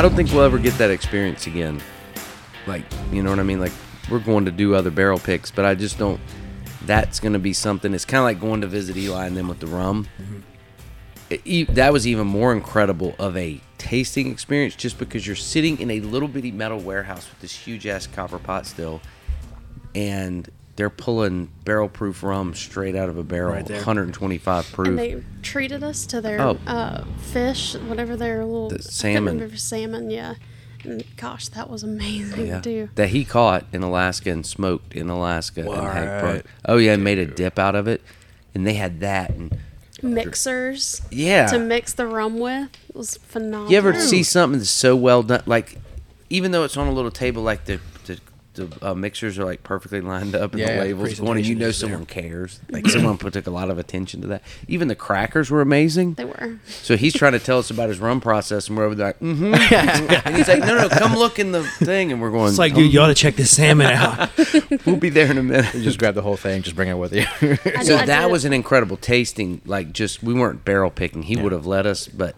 I don't think we'll ever get that experience again. Like, you know what I mean? Like, we're going to do other barrel picks, but I just don't. That's going to be something. It's kind of like going to visit Eli and then with the rum. Mm-hmm. It- e- that was even more incredible of a tasting experience just because you're sitting in a little bitty metal warehouse with this huge ass copper pot still, and they're pulling barrel proof rum straight out of a barrel, Right there. 125 proof. And they treated us to their Oh. uh, fish, whatever their little The salmon. remember salmon, yeah. And gosh, that was amazing Yeah. too. That he caught in Alaska and smoked in Alaska. and had pro- oh yeah, and made a dip out of it, and they had that. And Mixers yeah, to mix the rum with it was phenomenal. you ever see something that's so well done? Like, even though it's on a little table, like the the, the uh, mixers are like perfectly lined up and Yeah, the labels going, and you know is there. someone cares. Like someone put, took a lot of attention to that. Even the crackers were amazing. They were. So he's trying to tell us about his rum process, and we're over there like, mm-hmm. and he's like, no, no, come look in the thing, and we're going. It's like, dude, you ought to check this salmon out. we'll be there in a minute. You just grab the whole thing, just bring it with you. So did- that was an incredible tasting. Like, just we weren't barrel picking. He would have let us, but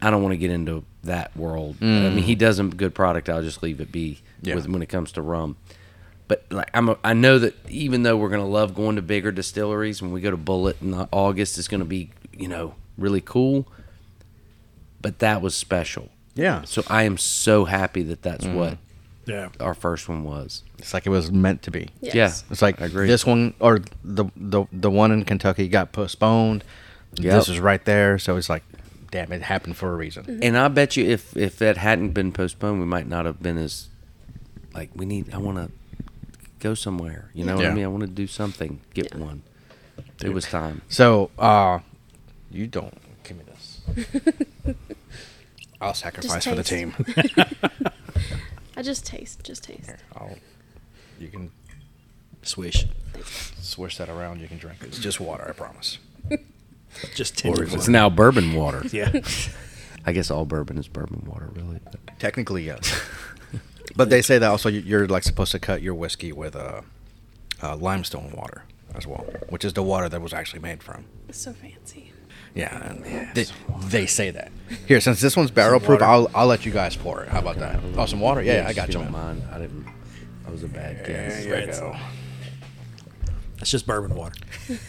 I don't want to get into that world. I mean, he does a good product. I'll just leave it be Yeah. with when it comes to rum. But like, I'm, a, I know that even though we're gonna love going to bigger distilleries, when we go to Bulleit in August, it's gonna be you know really cool. But that was special. yeah, So I am so happy that that's mm-hmm. what yeah. our first one was. it's like it was meant to be. Yes. Yeah. It's like I agree. this one or the the the one in Kentucky got postponed. Yep. This is right there, so it's like, damn, it happened for a reason. And I bet you if if that hadn't been postponed, we might not have been as like we need. I want to go somewhere. You know what Yeah. I mean? I want to do something. Get Yeah. one. It was time. So, uh, you don't give me this. I'll sacrifice for the taste. team. I just taste, just taste. Here, I'll. You can Swish. swish that around. You can drink it. It's just water, I promise. Just Or tender if it's water. now bourbon water. Yeah. I guess all bourbon is bourbon water, really. But Technically, yes. But they say that also you- you're like supposed to cut your whiskey with uh, uh, limestone water as well, which is the water that was actually made from. It's so fancy. Yeah, and they, they say that. Here, since this one's barrel proof. I'll I'll let you guys pour it. How about that? Oh, some water? Yeah, I got you. Don't man. mind. I didn't. I was a bad guess. There you It's- go. That's just bourbon water.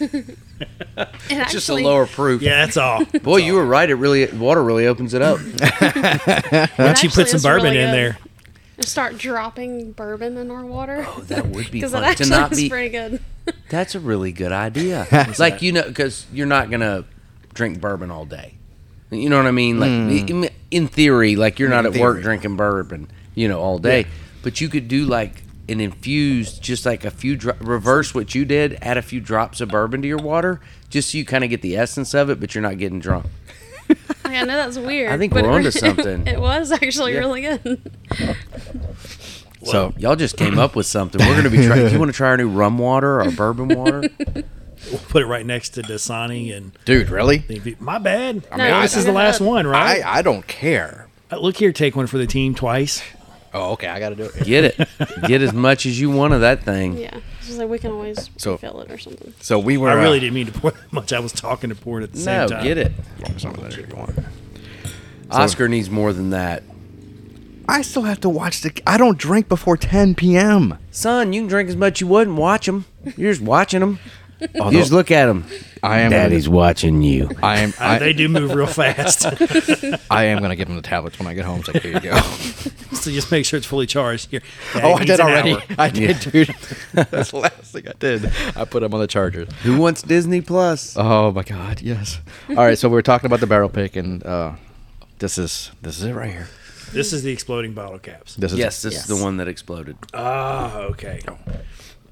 And It's just a lower proof. Yeah, that's all. Boy, you were right. It really water really opens it up. Once you actually put some is bourbon really in good. there, Start dropping bourbon in our water. Oh, that would be fun that actually to not be. pretty good. That's a really good idea. like you know, because you're not gonna drink bourbon all day. You know what I mean? Like in, in theory, like you're not In at work drinking bourbon, you know, all day. But you could do like an infused, just like a few dro- reverse what you did, add a few drops of bourbon to your water, just so you kind of get the essence of it, but you're not getting drunk. Like, I know that's weird. I think we're it- onto something. It was actually Yeah. really good. So Y'all just came up with something. We're gonna be trying. Do you want to try our new rum water or bourbon water? we'll put it right next to Dasani and dude, really? my bad. No, Well, this I- is the last one, right? I I don't care. Uh, Look here, take one for the team twice. Oh, okay, I got to do it. Get it. Get as much as you want of that thing. Yeah. It's just like we can always So- fill it or something. So we were. I really uh, didn't mean to pour that much. I was talking to pour it at the same time. No, time. get it. Some of that if you want. Oscar needs more than that. I still have to watch the. I don't drink before 10 p.m. Son, you can drink as much you would and watch them. You're just watching them. Although- you just look at him. I am. Daddy's watching you. I am. Uh, they do move real fast. I am gonna give him the tablets when I get home. It's like here you go. so just make sure it's fully charged. Here. Dad oh, I did already. hour. I did, dude. That's the last thing I did. I put him on the charger. Who wants Disney Plus? Oh my god, yes. All right, so we are talking about the barrel pick, and uh, this is this is it right here. This is the exploding bottle caps. This is yes, this is the one that exploded. Ah, okay.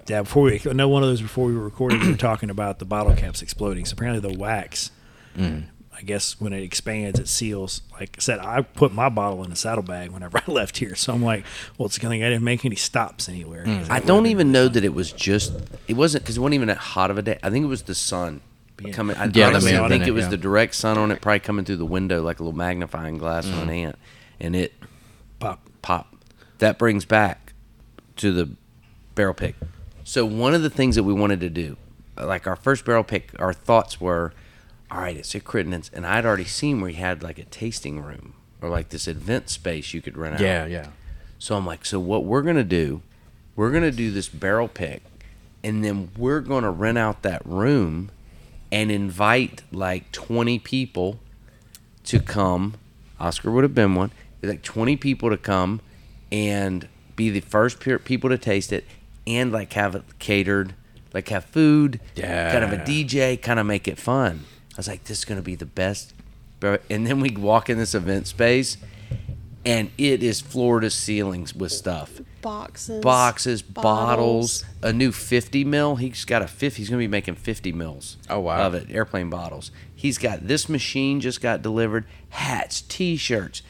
Yeah, before we I know one of those before we were recording, we were talking about the bottle caps exploding. So apparently the wax, mm. I guess when it expands, it seals. Like I said, I put my bottle in a saddlebag whenever I left here. So I'm like, well, it's going. I didn't make any stops anywhere. Mm. I don't even know that it was just. It wasn't because it wasn't even that hot of a day. I think it was the sun Being- coming. I, Yeah, honestly, I think it, it was yeah. the direct sun on it, probably coming through the window like a little magnifying glass on an ant, and it pop. pop. That brings back to the barrel pick. So one of the things that we wanted to do, like our first barrel pick, our thoughts were, all right, it's a Crittenden's, and I'd already seen where he had like a tasting room or like this event space you could rent out. Yeah, yeah. So I'm like, so what we're gonna do? We're gonna do this barrel pick, and then we're gonna rent out that room, and invite like 20 people to come. Oscar would have been one. Like 20 people to come, and be the first people to taste it, and like have it catered, like have food, kind of a DJ, kind of make it fun. I was like, this is gonna be the best. And then we walk in this event space, and it is floor to ceilings with stuff Boxes. boxes, bottles, a new 50 mil. He's got a 50. He's going to be making 50 mils. Oh, wow. Of it, airplane bottles. He's got this machine just got delivered. Hats, T-shirts.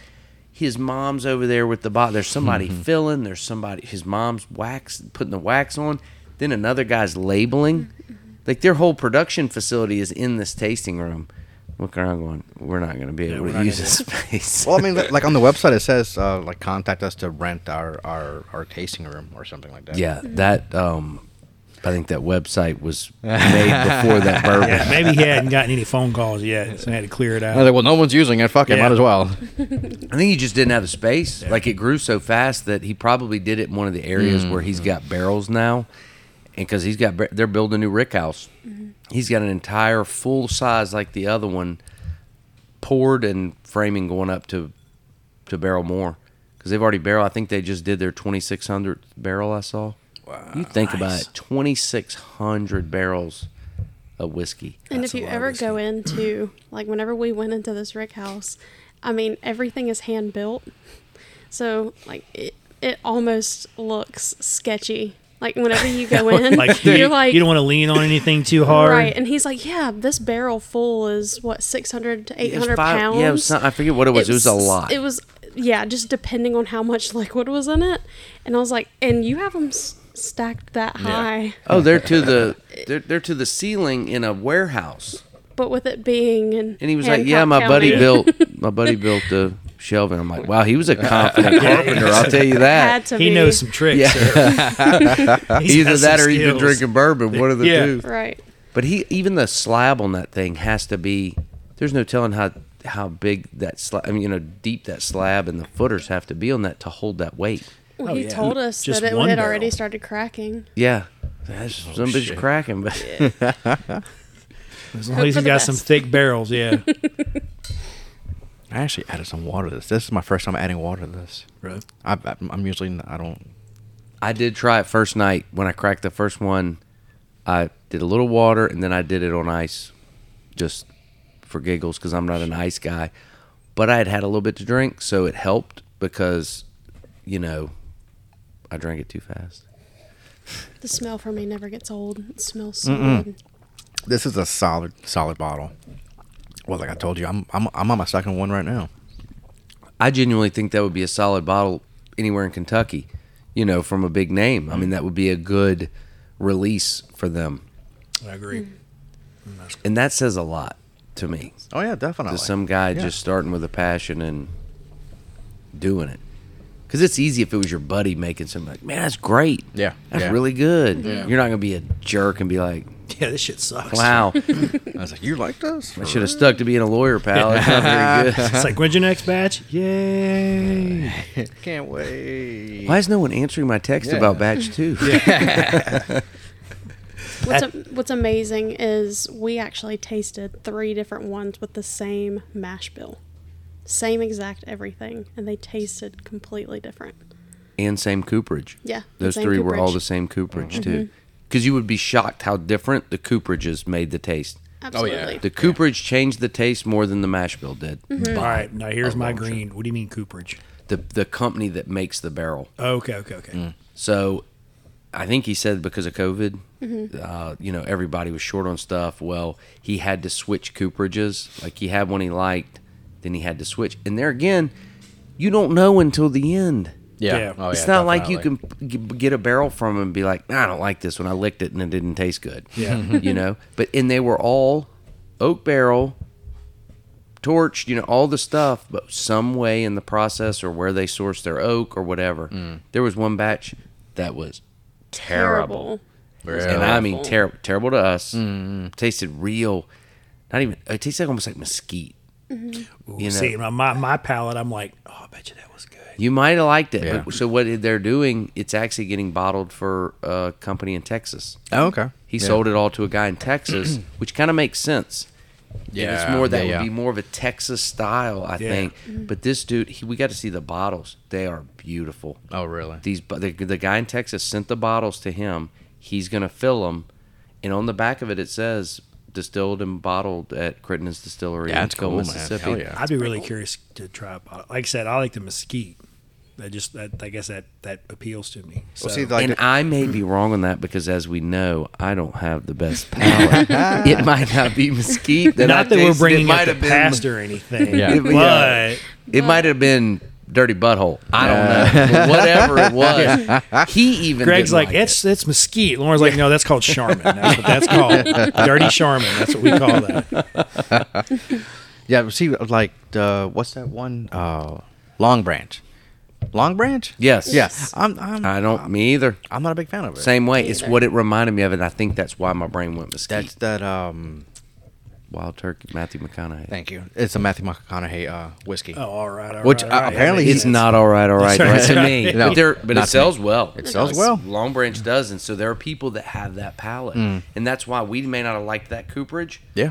His mom's over there with the bottle. There's somebody filling. There's somebody. His mom's wax putting the wax on. Then another guy's labeling. Like their whole production facility is in this tasting room. Looking around, going, we're not going to be able we're to use this space. Well, I mean, like on the website, it says uh, like contact us to rent our, our, our tasting room or something like that. Yeah, that um, I think that website was made before that bourbon. Yeah, maybe he hadn't gotten any phone calls yet, so he had to clear it I was out. like, well, no one's using it. Fuck it, Yeah. might as well. I think he just didn't have the space. Like it grew so fast that he probably did it in one of the areas hmm. where he's got barrels now, and because he's got they're building a new rick house. Mm-hmm. He's got an entire full size like the other one, poured and framing going up to to barrel more because they've already barrel. I think they just did their twenty six hundred barrel. I saw. Wow, you think about it, twenty six hundred barrels of whiskey. And That's if you ever go into like whenever we went into this rick house, I mean everything is hand built. So like it it almost looks sketchy. Like whenever you go in, Like you're you, like you don't want to lean on anything too hard. right, and he's like, "Yeah, this barrel full is what six hundred to 800 It was hundred five- pounds." Yeah, it was some, I forget what it was. It was, a lot. It was yeah, just depending on how much liquid was in it. And I was like, "And you have them s- stacked that high, Oh, they're to the they're, they're to the ceiling in a warehouse. but with it being and And he was like, "Yeah, my buddy built my buddy built the shelving." I'm like, "Wow, he was a confident carpenter. I'll tell you that. had to He be knows some tricks. Yeah. Either that some or he's been drinking bourbon. One of the Yeah. two. right." But he even the slab on that thing has to be. There's no telling how how big that slab. I mean, you know, deep that slab and the footers have to be on that to hold that weight. Well, Oh, he yeah. told us Just that it had barrel. already started cracking. Yeah, that's some bitch shit. cracking, but As long Hope as for he's the got some thick barrels, yeah. I actually added some water to this. This is my first time adding water to this. Bro. I, I, I'm usually I don't. I did try it first night when I cracked the first one. I did a little water and then I did it on ice, just for giggles because I'm not an ice guy. But I had had a little bit to drink, so it helped because, you know, I drank it too fast. The smell for me never gets old. It smells so good. This is a solid solid bottle. Well, like I told you, I'm I'm I'm on my second one right now. I genuinely think that would be a solid bottle anywhere in Kentucky, you know, from a big name. I mean, that would be a good release for them. I agree. Mm. Mm, and that says a lot to me. Oh yeah, definitely. to some guy Yeah. just starting with a passion and doing it. Because it's easy if it was your buddy making something like, man, that's great. Yeah, That's yeah. really good. Yeah. You're not going to be a jerk and be like, Yeah, this shit sucks. wow, I was like, you like this? I should have stuck to being a lawyer, pal. It's not very good. It's like, when's your next batch? Yay. Can't wait. Why is no one answering my text Yeah. about batch two? What's a, what's amazing is we actually tasted three different ones with the same mash bill, same exact everything, and they tasted completely different. And same cooperage. Yeah, Those same three were all the same cooperage, too. Because you would be shocked how different the cooperages made the taste. Absolutely. The cooperage changed the taste more than the mash bill did. Mm-hmm. All right, now here's my long shot. green. What do you mean cooperage? The, the company that makes the barrel. Oh, okay, okay, okay. So I think he said because of COVID, Mm-hmm. uh, you know, everybody was short on stuff. Well, he had to switch cooperages. Like he had one he liked, then he had to switch. And there again, you don't know until the end. Yeah. Yeah. Oh, it's yeah, not like you can get a barrel from him and be like, "Nah, I don't like this one. I licked it and it didn't taste good. Yeah. you know. But and they were all oak barrel, torched, you know, all the stuff. But some way in the process or where they sourced their oak or whatever, Mm. there was one batch that was terrible, Really? and I mean Awful. terrible, terrible to us. Mm-hmm. Tasted real, not even. It tasted almost like mesquite. Mm-hmm. Ooh, You know- see, my, my my palate, I'm like, oh, I bet you that was good. You might have liked it. Yeah. But, so what they're doing, it's actually getting bottled for a company in Texas. Oh, okay. He Yeah. sold it all to a guy in Texas, which kind of makes sense. Yeah, it's more that yeah, would be more of a Texas style, I Yeah. think. Mm-hmm. But this dude, he, we got to see the bottles. They are beautiful. Oh, really? These bu- the, the guy in Texas sent the bottles to him. He's gonna fill them, and on the back of it it says distilled and bottled at Crittenden's Distillery Yeah, in that's cool. Mississippi. Hell yeah. I'd be really curious to try a bottle. Like I said, I like the mesquite. That just that I guess that that appeals to me. So, Well, see, like and the- I may be wrong on that because, as we know, I don't have the best palate. it might not be mesquite. That I not that we're bringing it up might the have been. past or anything. Yeah. but Yeah. It might have been dirty butthole. I don't know. But whatever it was, he even. Greg's didn't like, it's it's mesquite. Lauren's like, no, that's called Charmin. That's what that's called. Dirty Charmin. That's what we call that. Yeah, see, like the what's that one? Uh, Longbranch. Long Branch? Yes. Yeah. I'm. I'm. I don't. Me either. I'm not a big fan of it. Same way. It's what it reminded me of, and I think that's why my brain went mesquite. That's that. Um. Wild Turkey, Matthew McConaughey. Thank you. It's a Matthew McConaughey uh, whiskey. Oh, all right. All Which, right, uh, all right. apparently That It's makes not all right, all right, That's right right. to me. No, but, there, but not it to sells well. It sells well. Longbranch does, and so there are people that have that palate, and that's why we may not have liked that cooperage, Yeah.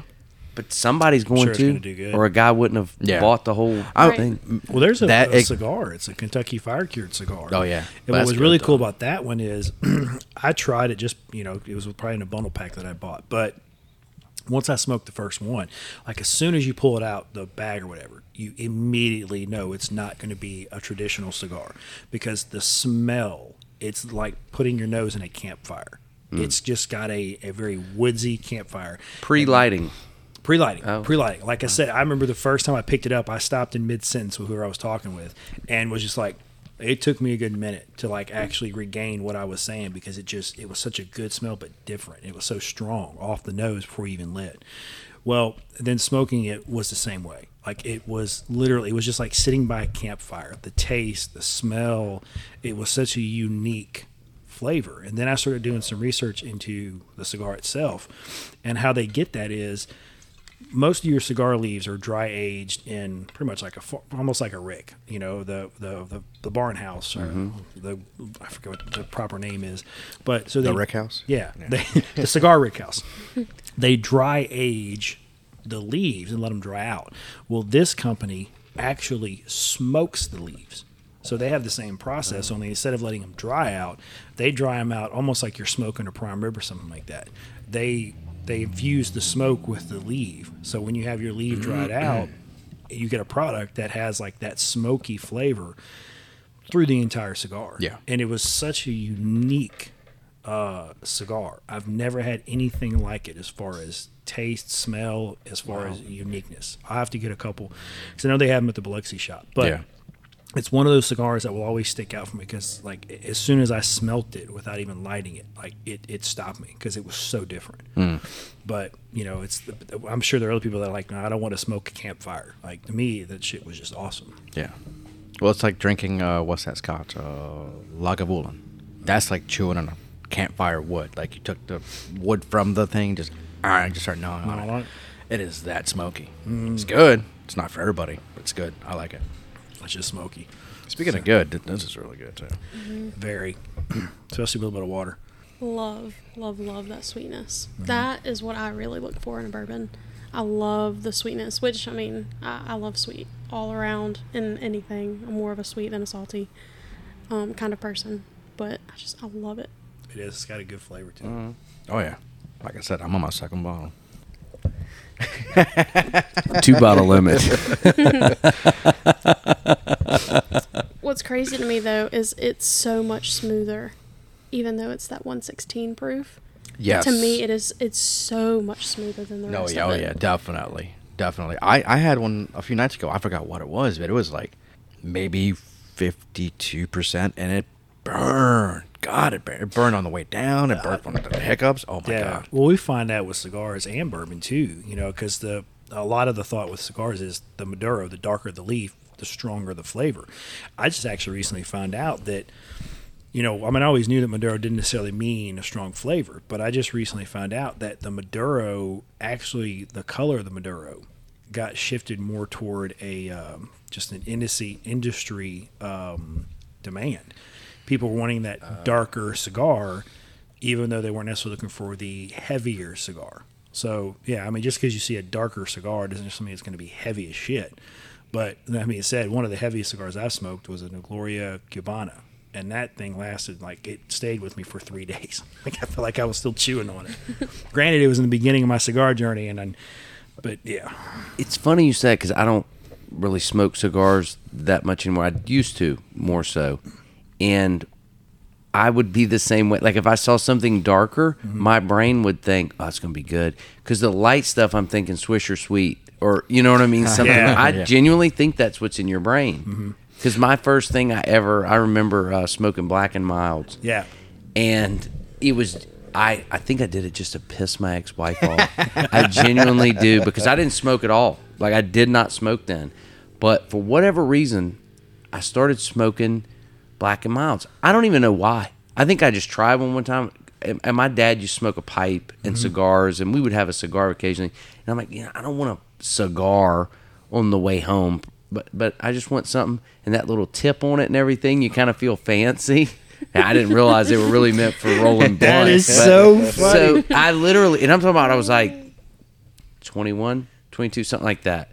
but somebody's going sure it's to, gonna do good. or a guy wouldn't have Yeah. bought the whole I- thing. Well, there's a, That- a it- cigar. It's a Kentucky Fire Cured cigar. Oh, yeah. And But what was really good, cool though. about that one is I tried it just you know it was probably in a bundle pack that I bought, but once I smoked the first one, like as soon as you pull it out the bag or whatever, you immediately know it's not going to be a traditional cigar because the smell. It's like putting your nose in a campfire. Mm. It's just got a, a very woodsy campfire. Pre-lighting. Pre-lighting. Oh. Pre-lighting. Like I said, I remember the first time I picked it up, I stopped in mid-sentence with whoever I was talking with, and was just like, it took me a good minute to like actually regain what I was saying because it just it was such a good smell but different. It was so strong off the nose before you even lit. Well, then smoking it was the same way. Like it was literally, it was just like sitting by a campfire. The taste, the smell, it was such a unique flavor. And then I started doing some research into the cigar itself, and how they get that is most of your cigar leaves are dry aged in pretty much like a almost like a rick. You know, the the the, the barn house or mm-hmm. the I forget what the proper name is, but so The they, rick house? Yeah, They, the cigar rick house. They dry age the leaves and let them dry out. Well, this company actually smokes the leaves. So they have the same process, mm. only instead of letting them dry out, they dry them out almost like you're smoking a prime rib or something like that. They they infuse the smoke with the leaf. So when you have your leaf dried out, you get a product that has like that smoky flavor through the entire cigar. Yeah. And it was such a unique uh, cigar. I've never had anything like it as far as taste, smell, as far as uniqueness. I have to get a couple because I know they have them at the Biloxi shop. But Yeah. It's one of those cigars that will always stick out for me because, like, as soon as I smelt it without even lighting it, like it, it stopped me because it was so different. But you know, it's the, I'm sure there are other people that are like, no, I don't want to smoke a campfire. Like to me, that shit was just awesome. Yeah. Well, it's like drinking uh, what's that scotch? Uh, Lagavulin. That's like chewing on a campfire wood. Like you took the wood from the thing, just ah, just start gnawing on it. on it. It is that smoky. It's good. It's not for everybody, but it's good. I like it. It's just smoky, Speaking of good, this is really good too. Mm-hmm. very, especially with a little bit of water. Love, love, love that sweetness. Mm-hmm. That is what I really look for in a bourbon. I love the sweetness, which I mean, I, I love sweet all around in anything. I'm more of a sweet than a salty um, kind of person, but I just I love it. It is. It's got a good flavor to it. Mm-hmm. Oh yeah. Like I said, I'm on my second bottle. Two bottle limit. What's crazy to me though is it's so much smoother, even though it's that 116 proof. Yes. To me, it is. It's so much smoother than the No, rest yeah, oh of it. yeah, definitely, definitely. I I had one a few nights ago. I forgot what it was, but it was like maybe fifty two percent, and it burned. God, it burned, it burned on the way down. It burned from the hiccups. Oh my yeah. god. Well, we find that with cigars and bourbon too. You know, because the a lot of the thought with cigars is the Maduro, the darker the leaf, the stronger the flavor. I just actually recently found out that. You know, I mean, I always knew that Maduro didn't necessarily mean a strong flavor, but I just recently found out that the Maduro, actually, the color of the Maduro got shifted more toward a um, just an industry industry um, demand. People were wanting that uh-huh. darker cigar, even though they weren't necessarily looking for the heavier cigar. So yeah, I mean, just because you see a darker cigar doesn't just mean it's going to be heavy as shit. But that being said, one of the heaviest cigars I've smoked was a Gloria Cubana, and that thing lasted like it stayed with me for three days. Like I felt like I was still chewing on it. Granted, it was in the beginning of my cigar journey, and I, but yeah, It's funny you say because I don't really smoke cigars that much anymore. I used to more so, and I would be the same way. Like if I saw something darker, my brain would think, "Oh, it's gonna be good," because the light stuff I'm thinking Swisher Sweet, or you know what I mean. Something Yeah. I Yeah. genuinely think that's what's in your brain. Because my first thing I ever, I remember uh, smoking Black and Milds yeah. and it was I I think I did it just to piss my ex-wife off. I genuinely do because I didn't smoke at all. Like I did not smoke then. But for whatever reason, I started smoking black and milds. I don't even know why. I think I just tried one one time and, and my dad used to smoke a pipe and mm-hmm. cigars and we would have a cigar occasionally. And I'm like, yeah, I don't want a cigar on the way home. But but I just want something and that little tip on it and everything, you kind of feel fancy. I didn't realize they were really meant for rolling blunts. That is so funny. So I literally, and I'm talking about, I was like 21, 22, something like that.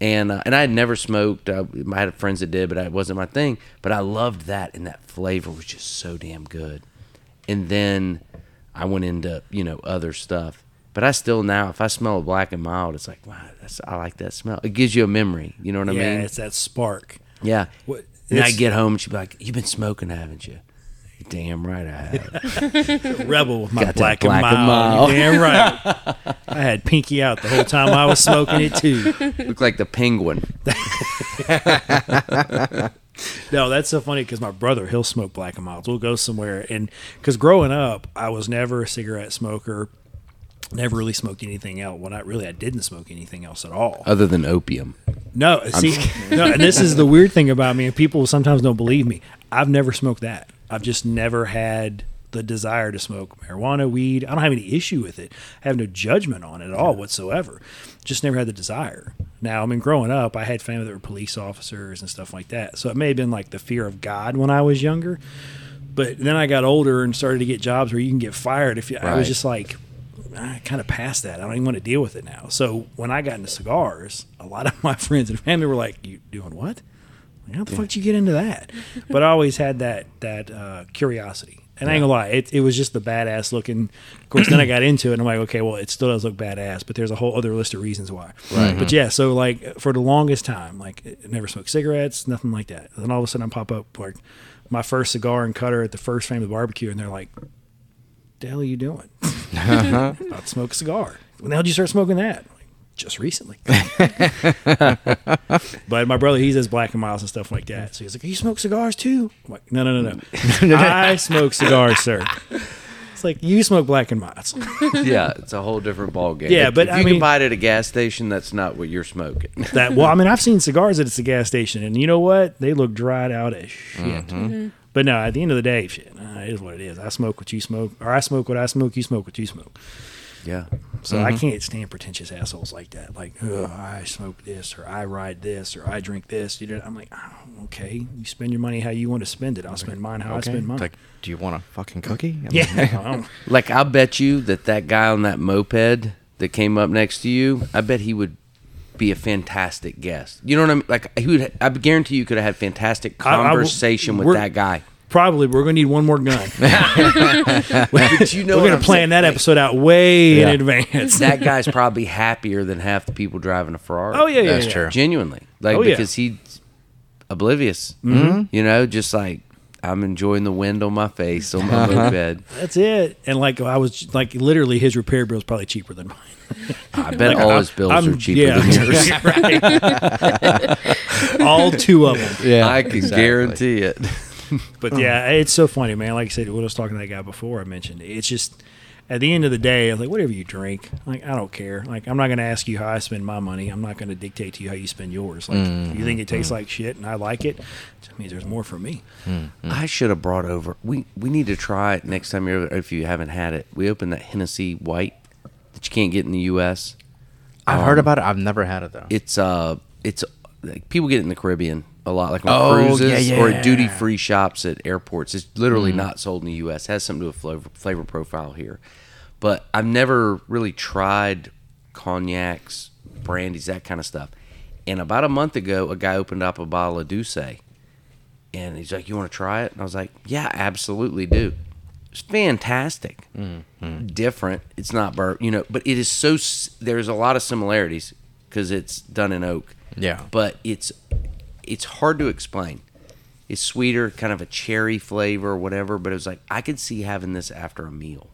And uh, and I had never smoked. Uh, I had friends that did, but it wasn't my thing. But I loved that, and that flavor was just so damn good. And then I went into you know other stuff. But I still now, if I smell a black and mild, it's like wow, that's I like that smell. It gives you a memory. You know what I yeah, mean? it's that spark. Yeah. What- and I get home and she'd be like, "You've been smoking, haven't you?" You're damn right I have. Rebel with my Got black, black and and mild. mild. Damn right. I had pinky out the whole time I was smoking it too. Look like the penguin. No, that's so funny because my brother he'll smoke black and milds. We'll go somewhere and because growing up I was never a cigarette smoker. Never really smoked anything else. Well, not really. I didn't smoke anything else at all. Other than opium. No, see, no, and this is the weird thing about me, and people sometimes don't believe me. I've never smoked that. I've just never had the desire to smoke marijuana, weed. I don't have any issue with it. I have no judgment on it at all whatsoever. Just never had the desire. Now, I mean, growing up, I had family that were police officers and stuff like that. So it may have been like the fear of God when I was younger. But then I got older and started to get jobs where you can get fired if you. I was just like, I kind of passed that. I don't even want to deal with it now. So when I got into cigars, a lot of my friends and family were like, "You doing what? How the fuck did you get into that?" but I always had that that uh, curiosity. And I ain't gonna lie, it, it was just the badass looking. Of course, then I got into it, and I'm like, okay, well, it still does look badass, but there's a whole other list of reasons why. Right. But yeah, so like for the longest time, like I never smoked cigarettes, nothing like that. And then all of a sudden, I pop up like my first cigar and cutter at the first family barbecue, and they're like, "The hell are you doing?" about to smoke a cigar. When the hell did you start smoking that? Like, Just recently. but my brother, he does black and miles and stuff like that. So he's like, "You smoke cigars too?" I'm like, "No, no, no, no. I smoke cigars, sir." It's like you smoke black and miles. yeah, it's a whole different ball game. Yeah, If- but if I you mean- can buy it at a gas station, that's not what you're smoking. That well, I mean, I've seen cigars at a gas station, and you know what? They look dried out as shit. But no, at the end of the day, shit, uh, it is what it is. I smoke what you smoke, or I smoke what I smoke. You smoke what you smoke. Yeah, So I mm-hmm. can't stand pretentious assholes like that. Like, Ugh, I smoke this, or I ride this, or I drink this. You know, I'm like, oh, okay, you spend your money how you want to spend it. I'll spend mine how I spend mine. Like, do you want a fucking cookie? I mean, yeah, I don't- like I bet you that that guy on that moped that came up next to you, I bet he would be a fantastic guest. You know what I mean? Like he would. I guarantee you could have had fantastic I- I conversation with that guy. Probably we're gonna need one more gun. But you know, we're gonna plan saying? that episode out way Yeah. in advance. That guy's probably happier than half the people driving a Ferrari. oh yeah, yeah, That's yeah. true. genuinely like Oh, yeah. because he's oblivious mm-hmm. Mm-hmm. you know just like i'm enjoying the wind on my face on my bed. That's it. And like I was like literally his repair bill is probably cheaper than mine. i bet Like, all I'm- his bills I'm- are cheaper yeah, than yours right. All two of them. Yeah, i can exactly. guarantee it But yeah, it's so funny, man. Like I said, when I was talking to that guy before, I mentioned it's just at the end of the day, I was like, whatever you drink, like I don't care. Like I'm not going to ask you how I spend my money. I'm not going to dictate to you how you spend yours. Like if you think it tastes mm-hmm. like shit and I like it, it means there's more for me. Mm-hmm. i should have brought over we we need to try it next time you're over if you haven't had it we opened that hennessy white that you can't get in the us I've heard um, about it. I've never had it though. It's uh, it's like people get it in the Caribbean a lot, like on Oh, cruises yeah, or yeah. at duty free shops at airports. It's literally mm-hmm. not sold in the U.S. Has something to do with flavor, flavor profile here, but I've never really tried cognacs, brandies, that kind of stuff. And about a month ago, a guy opened up a bottle of Douce, and he's like, "You want to try it?" And I was like, "Yeah, absolutely, do." It's fantastic, mm-hmm. different. It's not bur, you know, but it is so. There's a lot of similarities because it's done in oak yeah. but it's it's hard to explain. It's sweeter, kind of a cherry flavor, or whatever. But it was like I could see having this after a meal.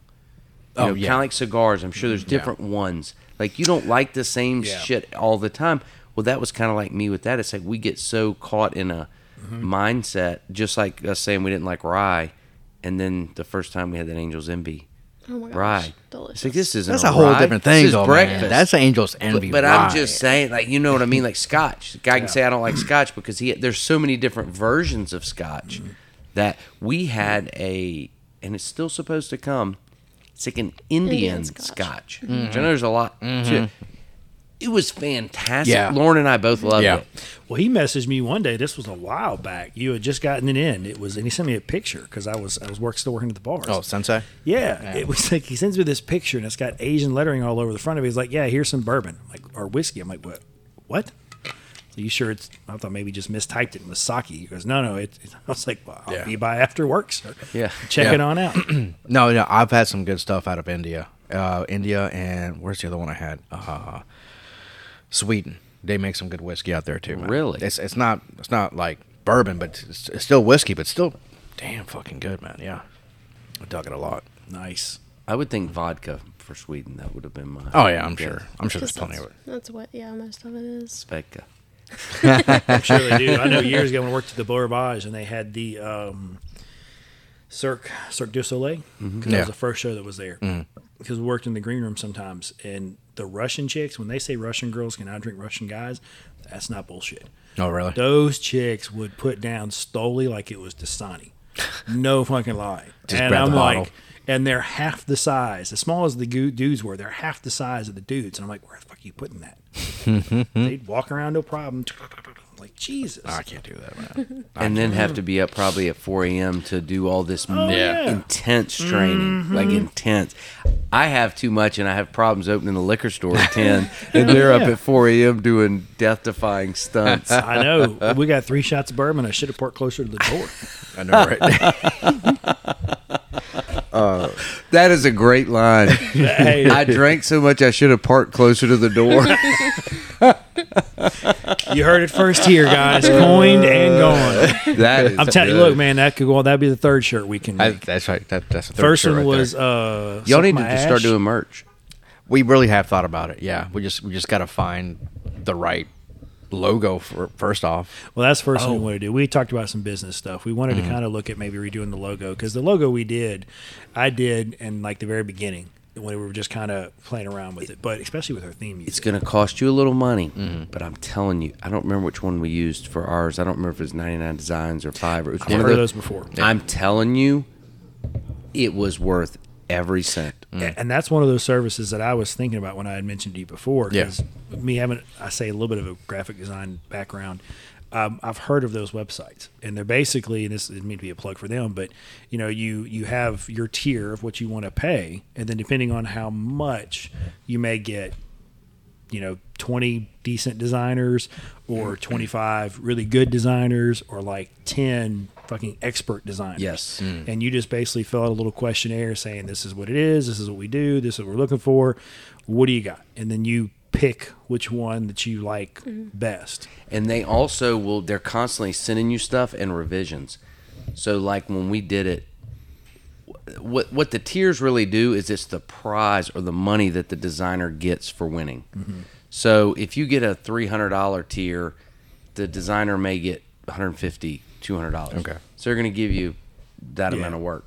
You Oh, know, yeah. kind of like cigars. I'm sure there's different ones. Like you don't like the same Yeah. shit all the time. Well, that was kind of like me with that. It's like we get so caught in a Mm-hmm. mindset, just like us saying we didn't like rye, and then the first time we had that Angel's Envy Oh my gosh, rye, delicious. it's like this isn't That's a whole rye. different This thing, is though, breakfast. man. That's Angel's Envy. But, but I'm just saying, like you know what I mean, like Scotch. A guy can say I don't like Scotch because he there's so many different versions of Scotch Mm-hmm. that we had a, and it's still supposed to come. It's like an Indian, Indian Scotch. Scotch. Which I know there's a lot. To, it was fantastic. Yeah. Lauren and I both loved Yeah. it. Well, he messaged me one day. This was a while back. You had just gotten it in. It was, and he sent me a picture because I was I was work still working at the bars. Oh, Sensei. yeah, It was like he sends me this picture and it's got Asian lettering all over the front of it. He's like, "Yeah, here's some bourbon, like or whiskey." I'm like, "What? What?" Are you sure it's? I thought maybe just mistyped it and was sake. He goes, "No, no." It, it- I was like, "Well, I'll Yeah. be by after work, sir. Yeah. check Yeah. it on out." No, no, I've had some good stuff out of India. Uh, India and where's the other one I had? Uh, Sweden. They make some good whiskey out there too. Man. Really? It's it's not it's not like bourbon, but it's, it's still whiskey, but still damn fucking good, man. Yeah, I dug it a lot. nice. I would think vodka for Sweden. That would have been my. Oh yeah, I'm guess. sure. I'm sure there's plenty of it. That's what, yeah, most of it is. Vodka. I'm sure they do. I know years ago when I worked at the Beau Rivage and they had the um, Cirque Cirque du Soleil because that Yeah. was the first show that was there. Because we worked in the green room sometimes, and the Russian chicks when they say Russian girls can outdrink Russian guys, that's not bullshit. Oh really? Those chicks would put down Stoli like it was Dasani. No fucking lie. Just and I'm like, and they're half the size, as small as the dudes were. They're half the size of the dudes, and I'm like, where the fuck are you putting that? They'd walk around no problem. Like Jesus. I can't do that, man. and then have to be up probably at 4 a.m. to do all this Oh, Yeah. yeah. intense training, mm-hmm. like intense. I have too much, and I have problems opening the liquor store at 10, and they're up at 4 a.m. doing death-defying stunts. I know. We got three shots of bourbon. I should have parked closer to the door. I know, right? Uh, that is a great line. hey, I drank so much I should have parked closer to the door. You heard it first here, guys. Coined and gone. that is I'm telling you, good. look, man, that could go. That'd be the third shirt we can I, make. that's right. That, that's the third First shirt one right there. was uh, Y'all Suck need to My just start doing merch. We really have thought about it. Yeah, we just we just got to find the right logo for first off. Well, that's the first thing we Oh. want to do. We talked about some business stuff. We wanted Mm-hmm. to kind of look at maybe redoing the logo because the logo we did, I did in like the very beginning when we were just kind of playing around with it, but especially with our theme music. It's going to cost you a little money, Mm-hmm. but I'm telling you, I don't remember which one we used for ours. I don't remember if it was 99 Designs or five. Or it was I've one heard of those. those before. I'm telling you, it was worth every cent. A- And that's one of those services that I was thinking about when I had mentioned to you before. Yeah. Because me having, I say, a little bit of a graphic design background, um, I've heard of those websites, and they're basically, and this didn't mean to be a plug for them, but you know, you you have your tier of what you want to pay, and then depending on how much, you may get, you know, twenty decent designers, or twenty five really good designers, or like ten fucking expert designers. Yes. And you just basically fill out a little questionnaire saying this is what it is, this is what we do, this is what we're looking for. What do you got? And then you pick which one that you like mm-hmm. best. and they also will they're constantly sending you stuff and revisions so like when we did it what what the tiers really do is it's the prize or the money that the designer gets for winning mm-hmm. so if you get a $300 tier the designer may get 150 $200 Okay. so they're going to give you that Yeah. amount of work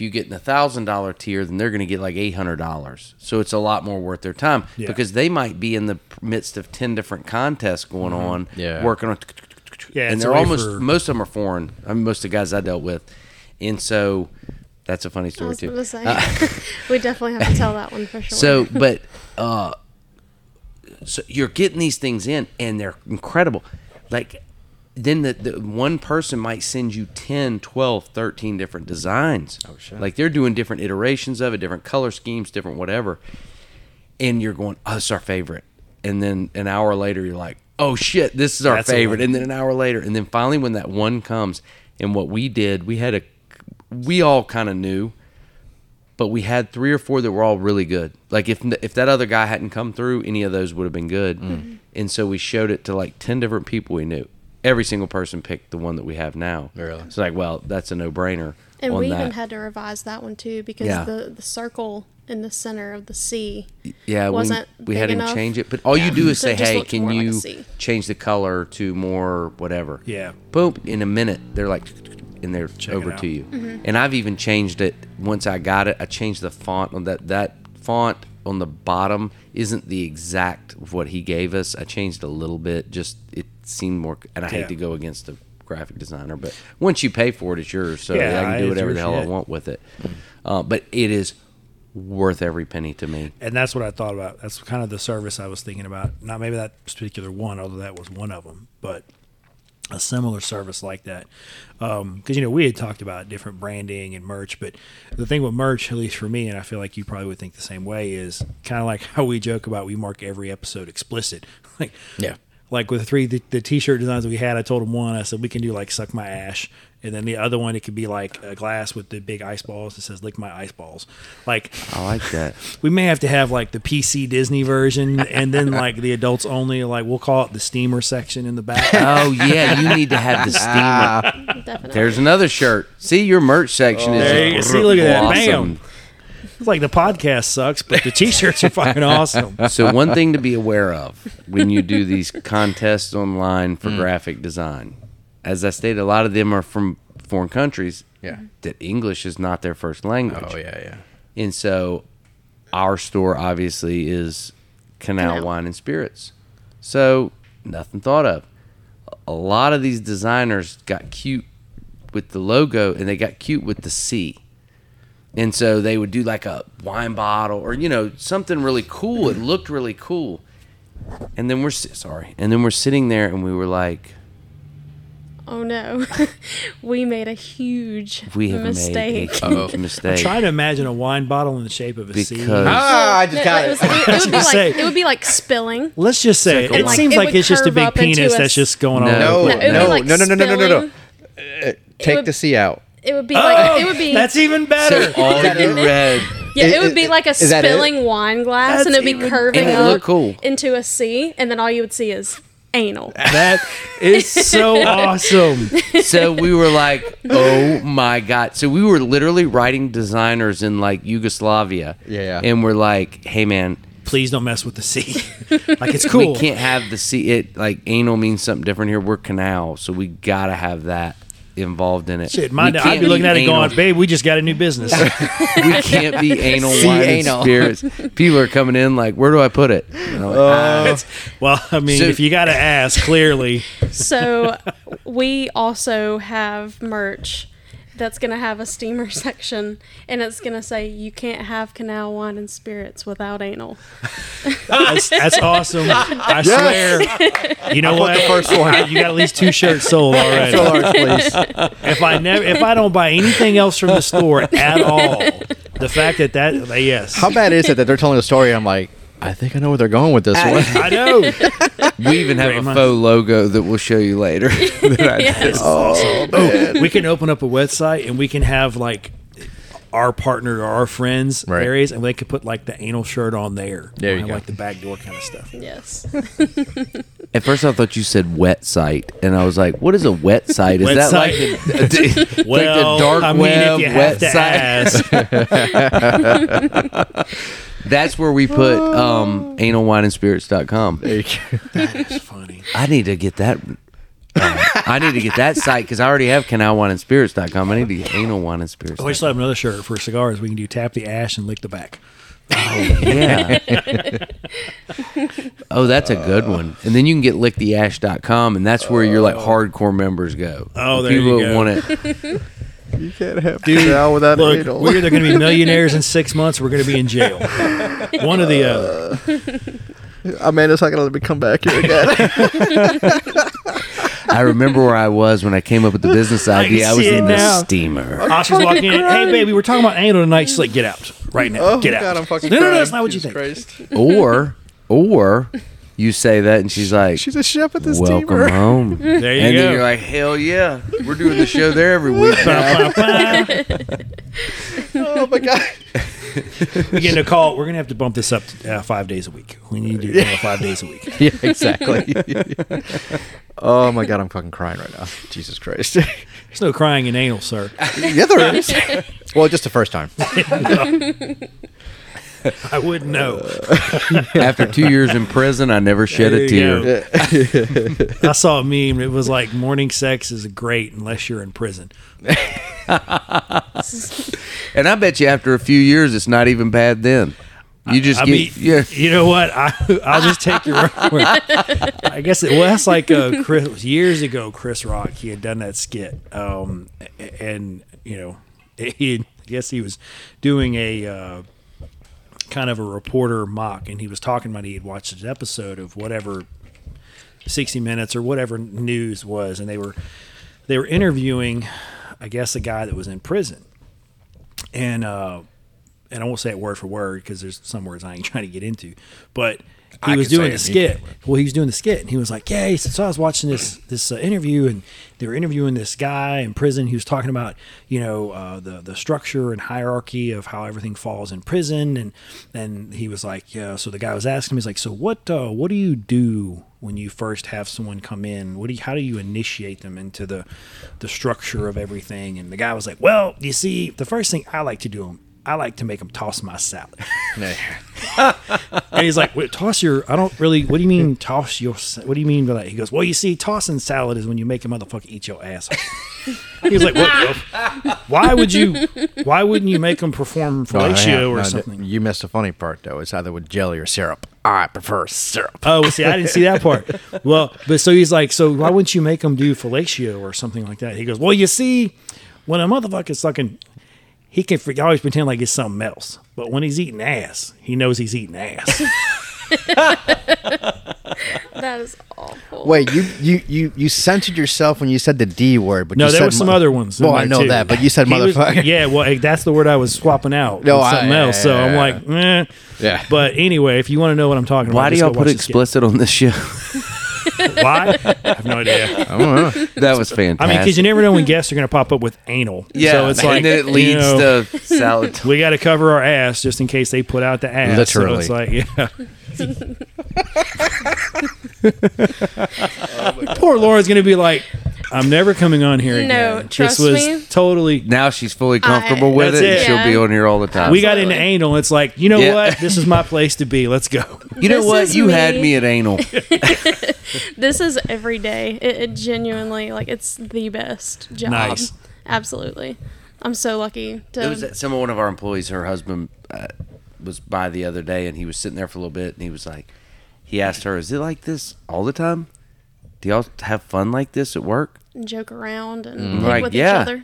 if you get in the thousand dollar tier then they're going to get like $800 so it's a lot more worth their time Yeah. because they might be in the midst of 10 different contests going on Yeah. working on Yeah, and they're almost for- most of them are foreign. I mean, most of the guys I dealt with, and so that's a funny I story was too. going to say, we definitely have to tell that one for sure. So, but uh, so you're getting these things in, and they're incredible. Like then the, the one person might send you 10 12 13 different designs Oh, shit. like they're doing different iterations of it different color schemes different whatever and you're going oh it's our favorite and then an hour later you're like oh shit this is our That's favorite and then an hour later and then finally when that one comes and what we did we had a we all kind of knew but we had three or four that were all really good. Like if if that other guy hadn't come through, any of those would have been good. Mm. And so we showed it to like ten different people we knew. Every single person picked the one that we have now. Really? It's like, well, that's a no brainer. And on we that. even had to revise that one too because Yeah. the the circle in the center of the C. yeah, wasn't we, we big had him change it. But all you do is So say, hey, can more like you change the color to more whatever? Yeah. Boom. In a minute, they're like, and they're Check over to you. Mm-hmm. And I've even changed it once I got it. I changed the font on that. That font on the bottom isn't the exact of what he gave us. I changed a little bit. Just it seemed more. And I hate Yeah. to go against the graphic designer, but once you pay for it, it's yours. So Yeah, I can do whatever the hell I want with it. Uh, but it is worth every penny to me. and that's what I thought about. That's kind of the service I was thinking about. Not maybe that particular one, although that was one of them, but a similar service like that. Because you know we had talked about different branding and merch, but the thing with merch, at least for me, and I feel like you probably would think the same way, is kind of like how we joke about we mark every episode explicit. like Yeah. Like with the three the, the t-shirt designs that we had i told him one i said we can do like suck my ash and then the other one it could be like a glass with the big ice balls that says lick my ice balls like I like that. we may have to have like the pc disney version and then like the adults only like we'll call it the steamer section in the back oh yeah, you need to have the steamer. Definitely. There's another shirt. See your merch section is There you- see, look at that. awesome. Bam. It's like the podcast sucks but the t-shirts are fucking awesome So one thing to be aware of when you do these contests online Mm. for graphic design, as I stated, a lot of them are from foreign countries. Yeah. That English is not their first language. Oh yeah, yeah. And so our store obviously is Canal, Canal. Wine and Spirits. So nothing thought of. A lot of these designers got cute with the logo and they got cute with the C. And so they would do like a wine bottle or you know something really cool. It looked really cool. And then we're sorry. And then we're sitting there and we were like oh no, we made a huge we have mistake. made a Uh-oh. huge mistake. trying to imagine a wine bottle in the shape of a C. Because- Ah, I just No, got it, it. was, it, it would be like say- it would be like spilling. Let's just say Like it wine- seems It like it's just a big penis a that's just going on. No. No, No, it would be no, no, no, no, no, no, no, no. Uh, Take would- the C out. It would be like oh, it would be Oh, That's even better. so all you read yeah. Is- It would be like a is that it? spilling wine glass, and it'd be even- curving it up cool. into a C, and then all you would see is anal. that is so awesome. so we were like, oh my god! So we were literally writing designers in like Yugoslavia. Yeah, yeah. And we're like, hey man, Please don't mess with the C. like it's cool. we can't have the C. It like anal means something different here. We're canal, so we gotta have that involved in it. Shit, my, I'd can't be looking at it anal- going, babe, we just got a new business. we can't be anal See wine and anal. spirits. People are coming in like, where do I put it? And I'm like, "Ah." well, I mean, So- if you got to ask, clearly. So we also have merch that's gonna have a steamer section, and it's gonna say you can't have canal wine and spirits without anal. That's, that's awesome. I swear. You know what? the first one. You got at least two shirts sold already. So large, please. If I never, if I don't buy anything else from the store at all, the fact that that yes, How bad is it that they're telling a story? I'm like, I think I know where they're going with this one. I know. we even have Very a faux logo that we'll show you later. that I did. Oh, oh we can open up a website and we can have like our partner or our friends Right. areas, and they could put like the anal shirt on there. There you go. like the back door kind of stuff. Yes. At first, I thought you said wet site, and I was like, "What is a wet site? Is Wet that site? like, the, Well, like the dark I mean, web if wet site?" That's where we put um, analwineandspirits.com. There you go. it's funny. I need to get that. uh, I need to get that site because I already have canalwineandspirits.com. I need to get anal wine and spirits. Oh, we still have another shirt for cigars. We can do tap the ash and lick the back. Oh, yeah. oh, that's a good one. And then you can get licktheash.com, and that's where your like oh. hardcore members go. Oh, The there you people that go. want it. You can't have canal without Look, anal. we're either going to be millionaires in six months or we're going to be in jail. One or the other. Uh, Amanda's not gonna let me come back here again. I remember where I was when I came up with the business idea. I was see it in the now. steamer. Oscar's walking in. Hey, baby, we're talking about anal tonight. She's like, get out right now. oh get out. God, I'm fucking. no, no, no, crying. that's not what you Jesus think. Christ. Or, or you say that and she's like, She's a chef at this "Welcome steamer. home." There you and go. then you're like, "Hell yeah, we're doing the show there every week." now." Oh my God. We're getting a call. We're gonna have to bump this up to uh, five days a week. We need to do it five days a week. Yeah, exactly. oh my God, I'm fucking crying right now. Jesus Christ. There's no crying in anal, sir. yeah, there is. well, just the first time. I wouldn't know. After two years in prison, I never shed a tear. I saw a meme. It was like morning sex is great unless you're in prison. And I bet you after a few years, it's not even bad then. You just I get mean, yeah. you know what? I I'll just take your word. for it. I guess it was like uh, Chris years ago. Chris Rock he had done that skit, um, and you know, he I guess he was doing a uh, kind of a reporter mock, and he was talking about he had watched an episode of whatever 60 Minutes or whatever news was, and they were they were interviewing, I guess, a guy that was in prison, and uh, and I won't say it word for word because there's some words I ain't trying to get into, but he I was doing the skit. Well, he was doing the skit, and he was like, "Yeah." He said, "So I was watching this this uh, interview, and they were interviewing this guy in prison. He was talking about you know uh, the the structure and hierarchy of how everything falls in prison, and and he was like, yeah. So the guy was asking him, he's like, "So what uh, what do you do?" When you first have someone come in, what do you, how do you initiate them into the the structure of everything? And the guy was like, "Well, you see, the first thing I like to do I like to make them toss my salad." And he's like, Wait, toss your, I don't really, what do you mean toss your, sa- what do you mean by that? He goes, well, you see, tossing salad is when you make a motherfucker eat your ass. He's like, what, why would you, why wouldn't you make them perform fellatio or no, something? You missed the funny part though. It's either with jelly or syrup. I prefer syrup. Oh, well, see, I didn't see that part. Well, but so he's like, so why wouldn't you make them do fellatio or something like that? He goes, well, you see, when a motherfucker's sucking, he can f- always pretend like it's something else. But when he's eating ass, he knows he's eating ass. That is awful. Wait, you you you you censored yourself when you said the D word, but No, you there said were some mo- other ones. in Well, I know too. that, but you said He was- motherfucker. yeah, well, that's the word I was swapping out. No, with I- something yeah, else. So yeah, I'm like, eh. Yeah. But anyway, if you want to know what I'm talking Why about, why do y'all put watch the explicit on this show? Why? I have no idea. I don't know. that was fantastic. I mean, because you never know when guests are going to pop up with anal. yeah, so it's like and then it you leads know, to salad. we got to cover our ass just in case they put out the ass. So Literally. it's like, yeah. Poor Lauren's going to be like, I'm never coming on here No, again. trust this was me. totally. Now she's fully comfortable with That's it. and it. She'll be on here all the time. We got into anal. It's like, you know Yeah. what? This is my place to be. Let's go. you know This what? is You had me. me at anal. This is every day. It, it genuinely like it's the best job. Nice. Absolutely. I'm so lucky to. It was that some of one of our employees. Her husband uh, was by the other day, and he was sitting there for a little bit, and he was like, he asked her, "Is it like this all the time? Do y'all have fun like this at work?" Joke around and Mm. pick Like, with yeah. each other.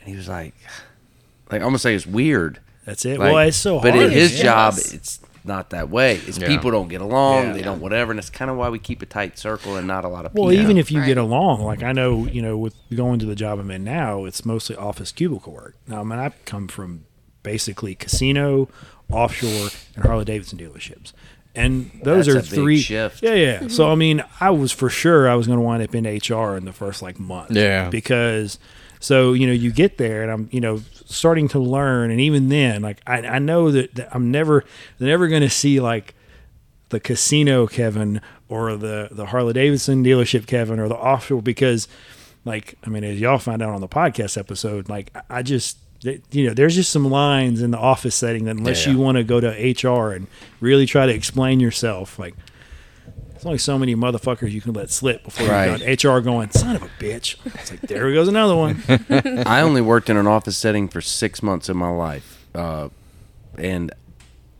And he was like, like I almost like it's weird. That's it. Like, well, it's so but hard. in his yeah. job, it's not that way. It's Yeah. people don't get along. Yeah. They don't whatever, and it's kind of why we keep a tight circle and not a lot of people. Well, even if you Right. get along, like I know, you know, with going to the job I'm in now, it's mostly office cubicle work. Now, I mean, I come from basically casino, offshore, and Harley Davidson dealerships, and those That's are a big three. shift. Yeah, yeah. So I mean, I was for sure I was going to wind up in HR in the first like month. Yeah. because. So you know you get there and I'm you know starting to learn and even then like I, I know that, that I'm never they're never going to see like the casino Kevin or the the Harley Davidson dealership Kevin or the offshore because like I mean as y'all find out on the podcast episode like I- I just that- you know there's just some lines in the office setting that unless Yeah. you want to go to HR and really try to explain yourself like there's only so many motherfuckers you can let slip before Right. you got HR going son of a bitch it's like there goes another one I only worked in an office setting for six months of my life, uh, and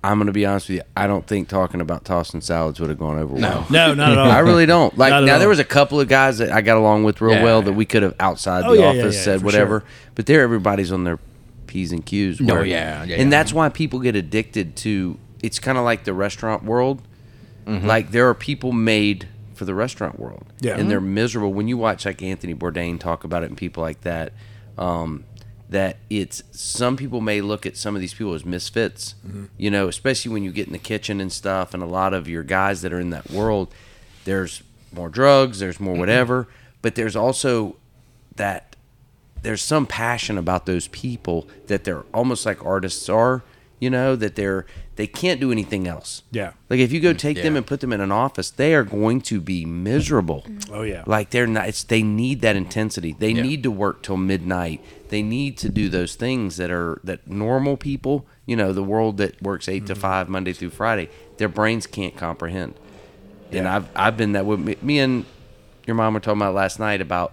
I'm going to be honest with you. I don't think talking about tossing salads would have gone over well. no no, not at all I really don't. Like now, all. there was a couple of guys that I got along with real Yeah, well yeah. that we could have outside Oh, the yeah, yeah, office yeah, said whatever. sure. But there, everybody's on their p's and q's. Oh, where- yeah, yeah, and that's why people get addicted to. It's kind of like the restaurant world. Mm-hmm. Like there are people made for the restaurant world, Yeah. and they're mm-hmm. miserable. When you watch like Anthony Bourdain talk about it and people like that, um, that it's some people may look at some of these people as misfits, mm-hmm. you know, especially when you get in the kitchen and stuff, and a lot of your guys that are in that world, there's more drugs, there's more whatever, but there's also that there's some passion about those people that they're almost like artists are, you know, that they're they can't do anything else. Yeah. Like if you go mm, take them and put them in an office, they are going to be miserable. Mm. Oh yeah. Like they're not it's they need that intensity. They Yeah. need to work till midnight. They need to do those things that are that normal people, you know, the world that works 8 to mm-hmm. 5 Monday through Friday, their brains can't comprehend. And I've I've been that with me, me and your mom were talking about last night about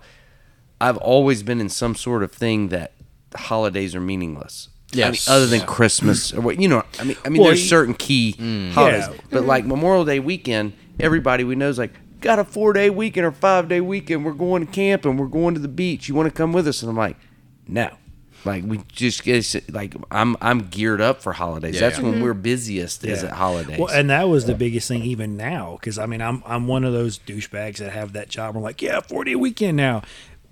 I've always been in some sort of thing that the holidays are meaningless. I mean, other than Christmas or what you know. I mean, I mean, Well, there's you- certain key mm. holidays, Yeah. but mm-hmm. like Memorial Day weekend, everybody we know is like got a four day weekend or five day weekend. We're going to camp and we're going to the beach. You want to come with us? And I'm like, no. Like we just get like I'm I'm geared up for holidays. Yeah, That's yeah. when mm-hmm. we're busiest is Yeah. at holidays. Well, and that was the biggest thing even now because I mean I'm I'm one of those douchebags that have that job. I'm like, yeah, 40 day weekend now.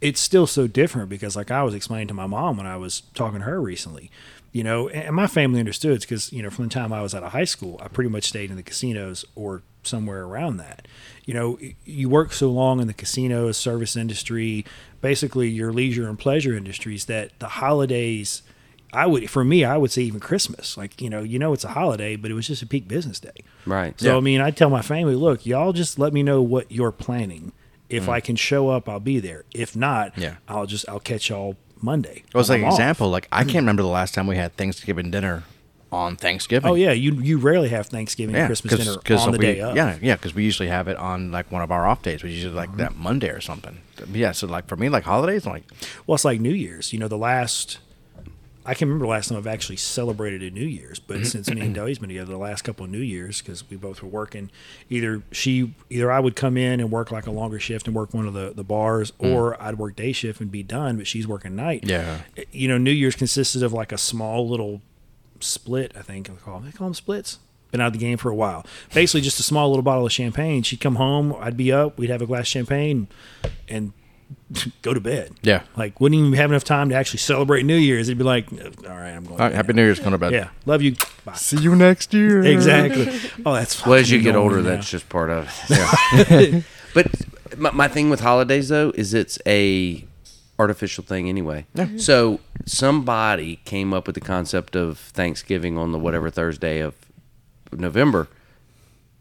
It's still so different because like I was explaining to my mom when I was talking to her recently, you know, and my family understood because you know from the time I was out of high school, I pretty much stayed in the casinos or somewhere around that. You know, you work so long in the casinos, service industry, basically your leisure and pleasure industries that the holidays I would, for me, I would say even Christmas. Like, you know, you know, it's a holiday, but it was just a peak business day. right. So Yeah. I mean, I tell my family, look, y'all just let me know what you're planning. If I can show up, I'll be there. If not, Mm. Yeah. I'll just I'll catch y'all Monday. It was like I'm an off. example. Like I can't remember the last time we had Thanksgiving dinner on Thanksgiving. Oh yeah, you you rarely have Thanksgiving yeah, Christmas dinner on the we, day of. Yeah, yeah, because we usually have it on like one of our off days. We usually like that Monday or something. Yeah, so like for me, like holidays, like Well, it's like New Year's. You know, the last I can remember the last time I've actually celebrated a New Year's, but mm-hmm. since me and Dellie's been together, the last couple of New Years because we both were working, either she, either I would come in and work like a longer shift and work one of the the bars, mm. or I'd work day shift and be done, but she's working night. Yeah. Eh, you know, New Year's consisted of like a small little split. I think they call them, they call them splits. Been out of the game for a while. Basically, just a small little bottle of champagne. She'd come home, I'd be up, we'd have a glass of champagne, and go to bed. Yeah. Like wouldn't even have enough time to actually celebrate New Year's. It'd be like, all right, I'm going. all to Happy. New Year's, going to bed. Yeah, love you. Bye. See you next year. Exactly. Oh, that's. Well, as you get older, now. that's just part of it. but my, my thing with holidays though is it's a artificial thing anyway. Mm-hmm. So somebody came up with the concept of Thanksgiving on the whatever Thursday of November.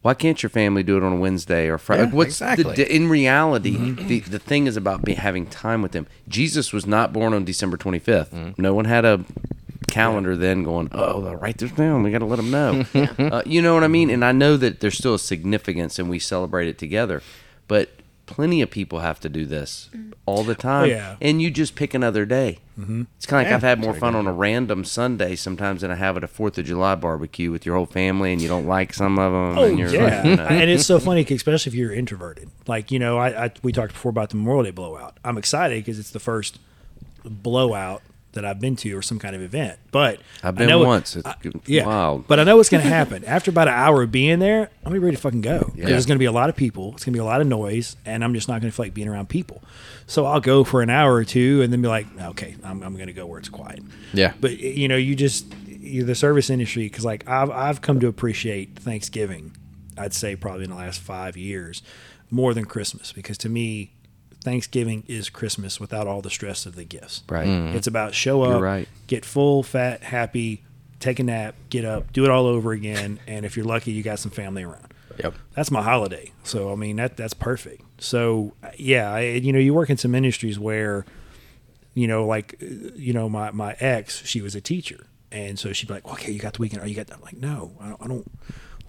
Why can't your family do it on a Wednesday or Friday? Yeah, What's exactly. di- in reality? The, the thing is about be, having time with them. Jesus was not born on December 25th. No one had a calendar then going, oh, they'll write this down. We got to let them know. uh, you know what I mean? And I know that there's still a significance and we celebrate it together. But plenty of people have to do this all the time. yeah. And you just pick another day. Mm-hmm. It's kind of like Yeah, I've had more fun on a random Sunday sometimes than I have at a Fourth of July barbecue with your whole family, and you don't like some of them. Oh and you're yeah, like, you know. and it's so funny, especially if you're introverted. Like you know, I, I we talked before about the Memorial Day blowout. I'm excited because it's the first blowout that I've been to or some kind of event. But I've I been know it- once. It's I- yeah, wild. But I know what's going to happen after about an hour of being there. I'm gonna be ready to fucking go. Yeah. There's going to be a lot of people. It's going to be a lot of noise, and I'm just not going to feel like being around people. So I'll go for an hour or two, and then be like, okay, I'm, I'm going to go where it's quiet. Yeah. But you know, you just you're the service industry because like I've I've come to appreciate Thanksgiving. I'd say probably in the last five years more than Christmas because to me, Thanksgiving is Christmas without all the stress of the gifts. Right. It's about show up, right. get full, fat, happy, take a nap, get up, do it all over again, and if you're lucky, you got some family around. Yep. That's my holiday. So I mean that that's perfect. So yeah, I, you know, you work in some industries where, you know, like uh, you know, my my ex, she was a teacher, and so she'd be like, "Okay, you got the weekend? Are you got?" that? I'm like, "No, I don't." I don't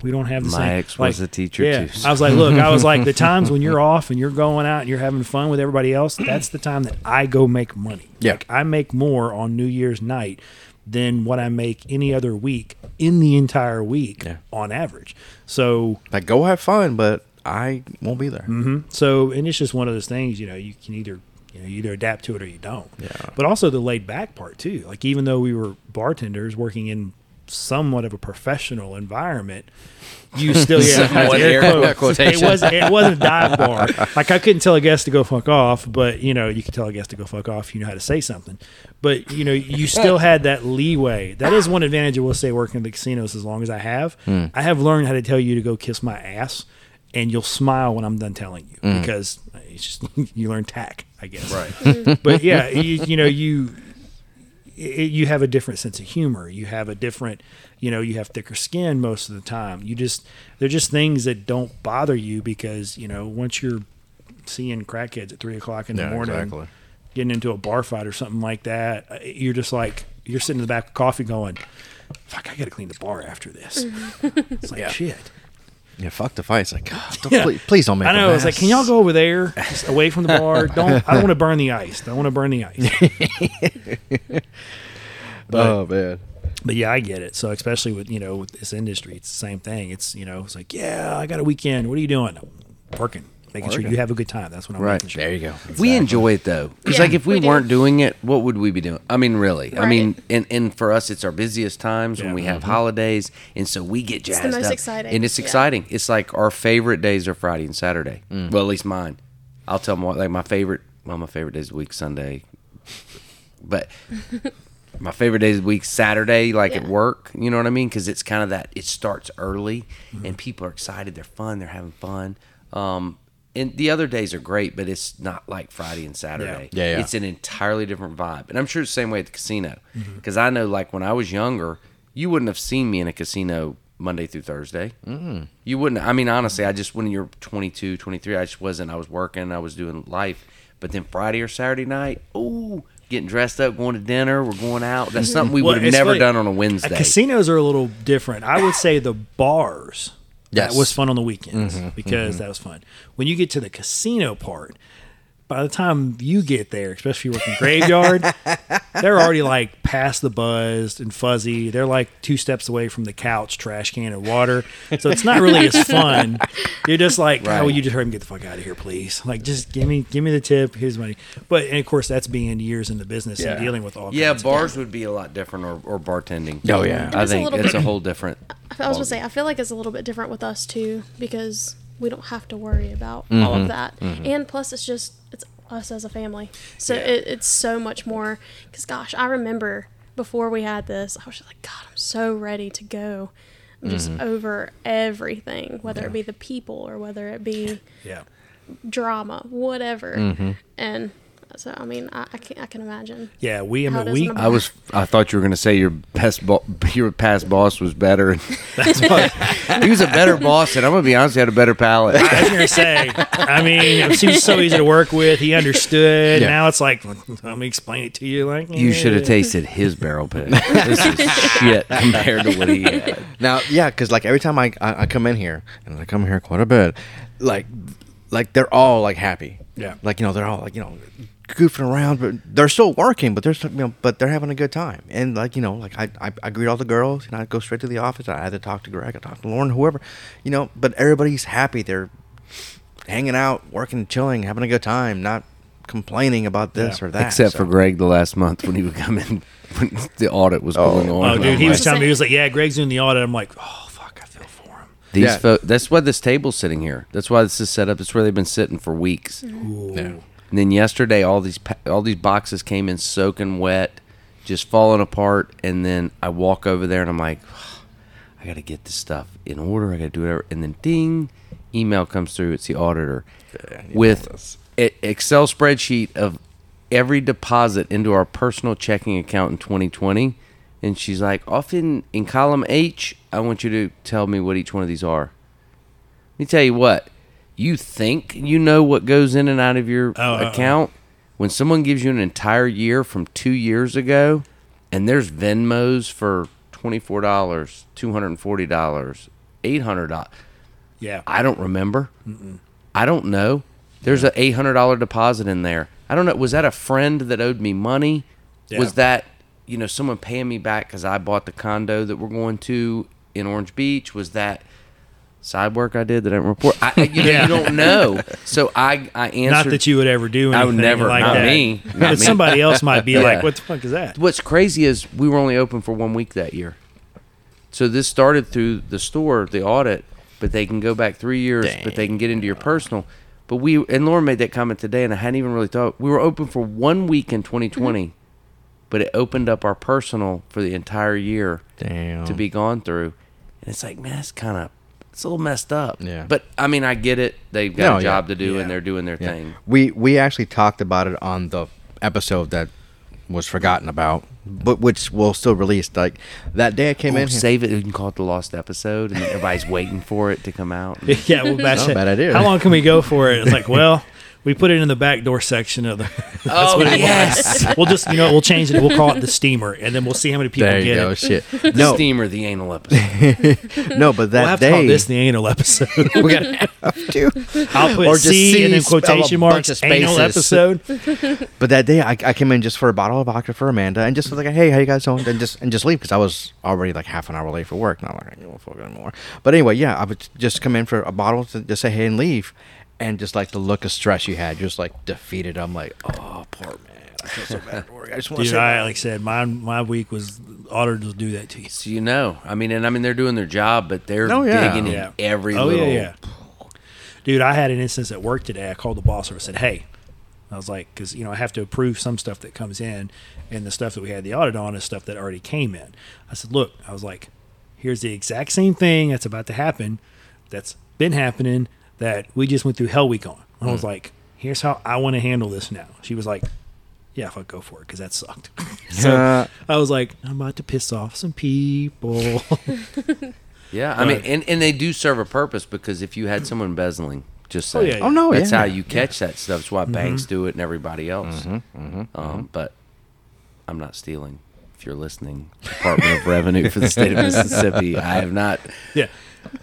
we don't have the My same. ex was a teacher, yeah. too. I was like, look, I was like, the times when you're off and you're going out and you're having fun with everybody else, that's the time that I go make money. Yeah. Like I make more on New Year's night than what I make any other week in the entire week Yeah. on average. So Like go have fun, but I won't be there. hmm So, and it's just one of those things, you know, you can either, you know, you either adapt to it or you don't. Yeah. But also the laid back part too. Like even though we were bartenders working in somewhat of a professional environment, you still yeah, Somewhat air air quote. quotation. It wasn't it wasn't a dive bar. Like I couldn't tell a guest to go fuck off, but you know you could tell a guest to go fuck off. You know how to say something, but you know you still had that leeway. That is one advantage I will say working in the casinos as long as I have. Hmm. I have learned how to tell you to go kiss my ass, and you'll smile when I'm done telling you hmm. because it's just you learn tack, I guess. Right. but yeah, you, you know you it, you have a different sense of humor. You have a different, you know, you have thicker skin most of the time. You just they're just things that don't bother you because you know once you're seeing crackheads at three o'clock in the Yeah, morning, exactly. getting into a bar fight or something like that, uh, you're just like you're sitting in the back of coffee going, "Fuck, I got to clean the bar after this." it's like Yeah. shit. Yeah, fuck the fight. It's like, God, don't, Yeah. please, please don't make. I know. It's like, can y'all go over there, just away from the bar? Don't. I don't want to burn the ice. Don't want to burn the ice. But- oh man. But yeah, I get it. So especially with you know with this industry, it's the same thing. It's you know it's like yeah, I got a weekend. What are you doing? I'm working, making sure you have a good time. That's what I'm Right. sure. There you go. We enjoy it though. It's Yeah, like if we, we weren't doing it, what would we be doing? I mean, really. I mean, and, and for us, it's our busiest times when we have mm-hmm. holidays, and so we get jazzed It's the most up. exciting, and it's yeah. exciting. It's like our favorite days are Friday and Saturday. Mm. Well, at least mine. I'll tell them what. Like my favorite. Well, my favorite days of the week Sunday, but my favorite days of the week Saturday, like at work. You know what I mean? Because it's kind of that. It starts early, mm-hmm. and people are excited. They're fun. They're having fun. Um, and the other days are great, but it's not like Friday and Saturday. Yeah, yeah. It's an entirely different vibe, and I'm sure it's the same way at the casino. Mm-hmm. Because I know, like when I was younger, you wouldn't have seen me in a casino Monday through Thursday. Mm. You wouldn't. I mean, honestly, I just when you're 22, 23, I just wasn't. I was working. I was doing life. But then Friday or Saturday night, oh, getting dressed up, going to dinner, we're going out. That's something we Well, would have never funny. done on a Wednesday. casinos are a little different. I would say the bars. Yes. That was fun on the weekends mm-hmm. because mm-hmm. that was fun. When you get to the casino part, by the time you get there, especially if you're working graveyard, they're already like past the buzzed and fuzzy. They're like two steps away from the couch, trash can, and water. So it's not really as fun. You're just like, oh, Right. will you just hurry and get the fuck out of here, please? Like, just give me, give me the tip. Here's money. But and of course, that's being years in the business Yeah. and dealing with all. yeah, kinds of- bars would be a lot different, or, or bartending. Oh, yeah. I It's a think little it's a whole different. I was gonna say I feel like it's a little bit different with us too because we don't have to worry about all of mm-hmm. that, mm-hmm. and plus it's just it's us as a family, so it, it's so much more. Because gosh, I remember before we had this, I was just like, God, I'm so ready to go. I'm just mm-hmm. over everything, whether it be the people or whether it be Yeah. drama, whatever, Mm-hmm. and so I mean I, I can I can imagine. Yeah, we. I How mean, we. an I was. I thought you were going to say your best. Bo- your past boss was better. he was a better boss, and I'm going to be honest. He had a better palate. I was gonna say. I mean, he was so easy to work with. He understood. Yeah. Now it's like, let me explain it to you. Like You should have tasted his barrel pick. This is shit compared to what he had. Now, yeah, because like every time I, I I come in here and I come here quite a bit, like like they're all like happy. Yeah. Like you know they're all like you know goofing around, but they're still working, but they're still, you know but they're having a good time. And like you know like I I, I greet all the girls and I go straight to the office. I either talk to Greg, I talk to Lauren, whoever, you know. But everybody's happy. They're hanging out, working, chilling, having a good time, not complaining about this Yeah. or that. Except so- for Greg the last month when he would come in when the audit was Oh. going on. Oh, dude, he was like, telling me he was like, "Yeah, Greg's doing the audit." I'm like, "Oh, fuck, I feel for him." These Yeah. fo- that's why this table's sitting here. That's why this is set up. It's where they've been sitting for weeks. Yeah. And then yesterday, all these all these boxes came in soaking wet, just falling apart. And then I walk over there and I'm like, I got to get this stuff in order. I got to do whatever. And then ding, email comes through. It's the auditor Yeah, with all this. a Excel spreadsheet of every deposit into our personal checking account in 2020. And she's like, off in, in column H, I want you to tell me what each one of these are. Let me tell you what. You think you know what goes in and out of your Oh, uh-uh. account when someone gives you an entire year from two years ago, and there's Venmos for twenty four dollars, two hundred and forty dollars, eight hundred dollars. Yeah, I don't remember. I don't know. There's a eight hundred dollar deposit in there. I don't know. Was that a friend that owed me money? Yeah. Was that you know someone paying me back because I bought the condo that we're going to in Orange Beach? Was that side work I did that I didn't report? I, you, know, Yeah. you don't know. So I I answered. not that you would ever do anything I would never, like not that. me, not but me. somebody else might be Yeah. like, "What the fuck is that?" What's crazy is we were only open for one week that year. So this started through the store, the audit, but they can go back three years, but they can get into your personal. But we and Lauren made that comment today, and I hadn't even really thought we were open for one week in 2020, mm-hmm. but it opened up our personal for the entire year Damn. to be gone through, and it's like, man, it's kind of it's a little messed up. Yeah. But I mean, I get it. They've got No, a yeah. job to do, Yeah. and they're doing their Yeah. thing. We we actually talked about it on the episode that was forgotten about, but which will still release. Like that day I came Or in. here- save it. You can call it the lost episode, and everybody's waiting for it to come out. yeah, well, that's Not a bad idea. How long can we go for it? It's like, well, we put it in the back door section of the. Oh yes, we'll just, you know, we'll change it. We'll call it the steamer, and then we'll see how many people there you get go. it. Shit. no No, steamer, the anal episode. no, but that We'll have day to call this the anal episode. we're gonna have to. I'll put Or just C and then C, spell a quotation marks anal episode. But that day, I, I came in just for a bottle of vodka for Amanda, and just was like, "Hey, how you guys doing?" And just and just leave because I was already like half an hour late for work. Not like I give a fuck anymore. But anyway, yeah, I would just come in for a bottle to just say hey and leave, and just like the look of stress you had, just like defeated. I'm like, oh, poor man. I feel so bad for you. I just want to Dude, say, I like I said, my my week was auditors do that to you. so you know, I mean, and I mean, they're doing their job, but they're Oh, yeah. digging Yeah. in every Oh little. yeah, yeah. Dude, I had an instance at work today. I called the boss over. and said, "Hey," I was like, because you know I have to approve some stuff that comes in, and the stuff that we had the audit on is stuff that already came in. I said, "Look," I was like, "Here's the exact same thing that's about to happen, that's been happening that we just went through Hell Week on." And I was like, "Here's how I want to handle this now." She was like. Yeah, fuck, go for it because that sucked. so Uh, I was like, I'm about to piss off some people. Yeah, I mean, Right. and, and they do serve a purpose because if you had someone embezzling, just Oh, say, yeah, yeah. Oh, no, that's yeah. how you catch that stuff. That's why Mm-hmm. banks do it and everybody else. Um, but I'm not stealing. If you're listening, Department of Revenue for the state of Mississippi, I have not. Yeah.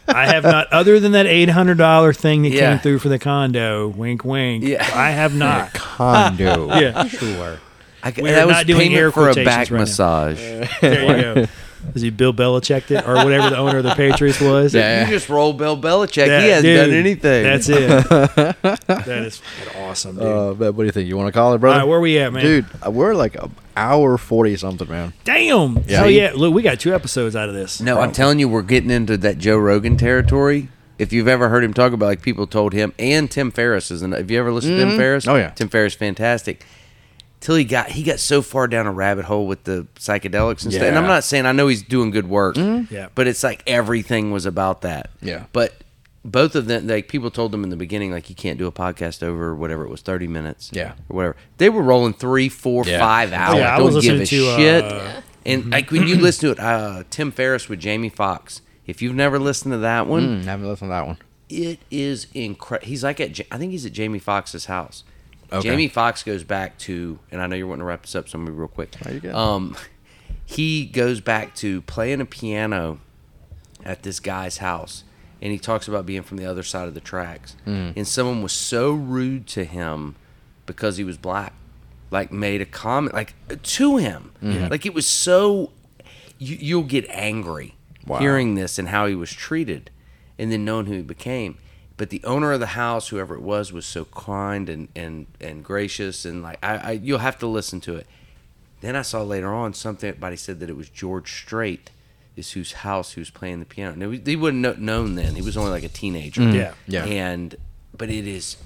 I have not, other than that eight hundred dollar thing that Yeah. came through for the condo. Wink, wink. Yeah. I have not. condo. Yeah. sure. I, We are that was not doing air for a back right now. massage. There you go. Is he Bill Belichick it or whatever the owner of the Patriots was? You just roll Bill Belichick. That he hasn't dude, done anything. That's it. that is awesome, dude. Uh, but what do you think? You want to call it, All brother? right, where we at, man? Dude, uh, we're like an hour forty something, man. Damn. Yeah. Oh yeah. Look, we got two episodes out of this. No, I'm telling you, we're getting into that Joe Rogan territory. If you've ever heard him talk about, like people told him, and Tim Ferriss is. Have you ever listened to Tim Ferriss? Oh, yeah. Tim Ferriss, fantastic. Till he got he got so far down a rabbit hole with the psychedelics and stuff. And I'm not saying I know he's doing good work, Yeah. but it's like everything was about that. Yeah. But both of them, like people told them in the beginning, like you can't do a podcast over whatever it was, 30 minutes. Yeah. Or whatever. They were rolling three, four, Yeah. five hours. Yeah, I Don't was give a listening to, shit. uh, And like when you listen to it, uh, Tim Ferriss with Jamie Foxx. If you've never listened to that one, Mm, haven't listened to that one. it is incredible. He's like at, I think he's at Jamie Foxx's house. Okay. Jamie Foxx goes back to, and I know you're wanting to wrap this up, so I'm gonna be real quick. Good. Um, he goes back to playing a piano at this guy's house, and he talks about being from the other side of the tracks. Mm. And someone was so rude to him because he was black, like made a comment like to him, Mm-hmm. like it was so. You, you'll get angry Wow. hearing this and how he was treated, and then knowing who he became. But the owner of the house, whoever it was, was so kind and and and gracious, and like I, I you'll have to listen to it. Then I saw later on something. Somebody said that it was George Strait, is whose house he was playing the piano. Now, he wouldn't know, known then. He was only like a teenager. Mm. Yeah. Yeah. And but it is,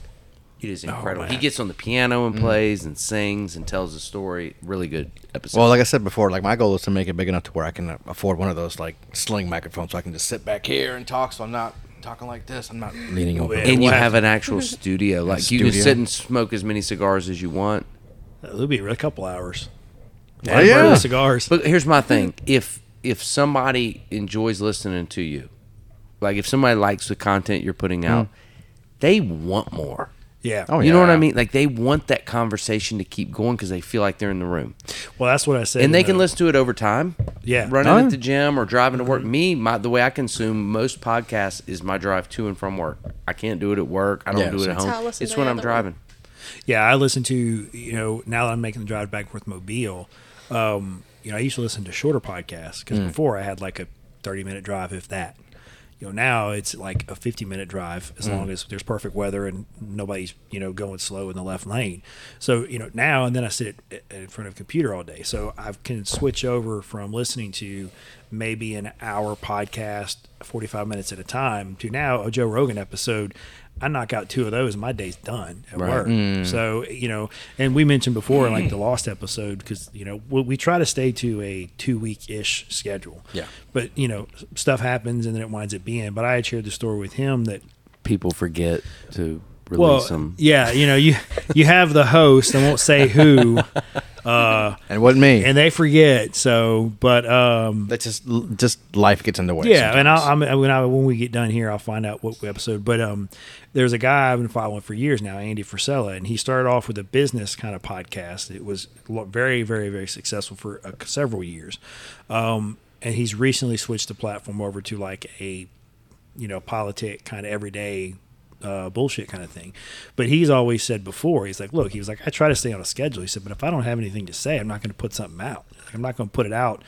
it is oh, incredible. he gets on the piano and mm. plays and sings and tells a story. Really good episode. Well, like I said before, like my goal is to make it big enough to where I can afford one of those like sling microphones, so I can just sit back here and talk. So I'm not talking like this. I'm not leaning over. And you have have an actual studio. Like you can studio. sit and smoke as many cigars as you want. It'll be a couple hours. Oh, yeah. burn the cigars. But here's my thing: if if somebody enjoys listening to you, like if somebody likes the content you're putting out, mm. they want more. Yeah. Oh, You know what I mean? Like they want that conversation to keep going because they feel like they're in the room, Well, that's what I said. and in they the- can listen to it over time. Yeah. running Oh. at the gym or driving to work. Me, my the way I consume most podcasts is my drive to and from work. I can't do it at work. I don't Yeah. do it at how I home. listen It's to when the I'm other one. driving. Yeah, I listen to you know now that I'm making the drive back and forth Mobile. Um, you know, I used to listen to shorter podcasts because Mm. before I had like a 30 minute drive, if that. You know, now it's like a 50 minute drive as long mm. as there's perfect weather and nobody's you know going slow in the left lane. So you know now and then I sit in front of a computer all day, so I can switch over from listening to maybe an hour podcast, 45 minutes at a time, to now a Joe Rogan episode. I knock out two of those, and my day's done at Right. work. Mm. So you know, and we mentioned before, like mm. the Lost episode, because you know we, we try to stay to a two week ish schedule. Yeah. But you know, stuff happens, and then it winds up being. But I had shared the story with him that People forget to well, them. yeah, you know, you you have the host. I won't say who, And it wasn't me. and they forget. So, but um, That's just just life gets in the way. Yeah, and. I, I'm when I when we get done here, I'll find out what episode. But um, there's a guy I've been following for years now, Andy Frisella, and he started off with a business kind of podcast. It was very, very, very successful for uh, several years, um, and he's recently switched the platform over to like a, you know, politic kind of everyday. Uh, bullshit kind of thing, but he's always said before. He's like, look, he was like, I try to stay on a schedule. He said, but if I don't have anything to say, I'm not going to put something out. Like, I'm not going to put it out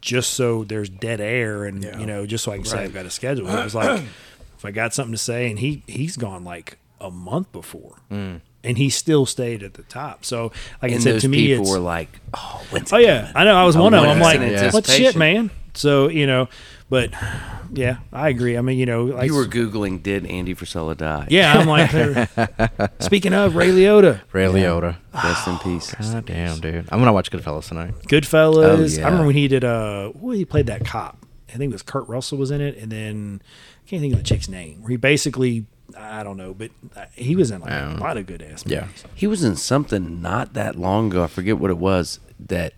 just so there's dead air and Yeah. you know just so I can say I've got a schedule. It was like if I got something to say, and he he's gone like a month before, and he still stayed at the top. So like I said to me, people it's were like, "Oh, when's oh it yeah, I know I was I one of them. I'm like, what shit, man. So you know, but yeah, I agree. I mean, you know, like You were googling, did Andy Frisella die? yeah, I'm like, speaking of Ray Liotta, Ray Liotta. Rest in peace. God damn, dude. I'm gonna watch Goodfellas tonight. Goodfellas. Oh, I remember when he did uh, what he played that cop. I think it was Kurt Russell was in it, and then I can't think of the chick's name. Where he basically, I don't know, but uh, he was in like a lot of good ass yeah. movies. He was in something not that long ago. I forget what it was. That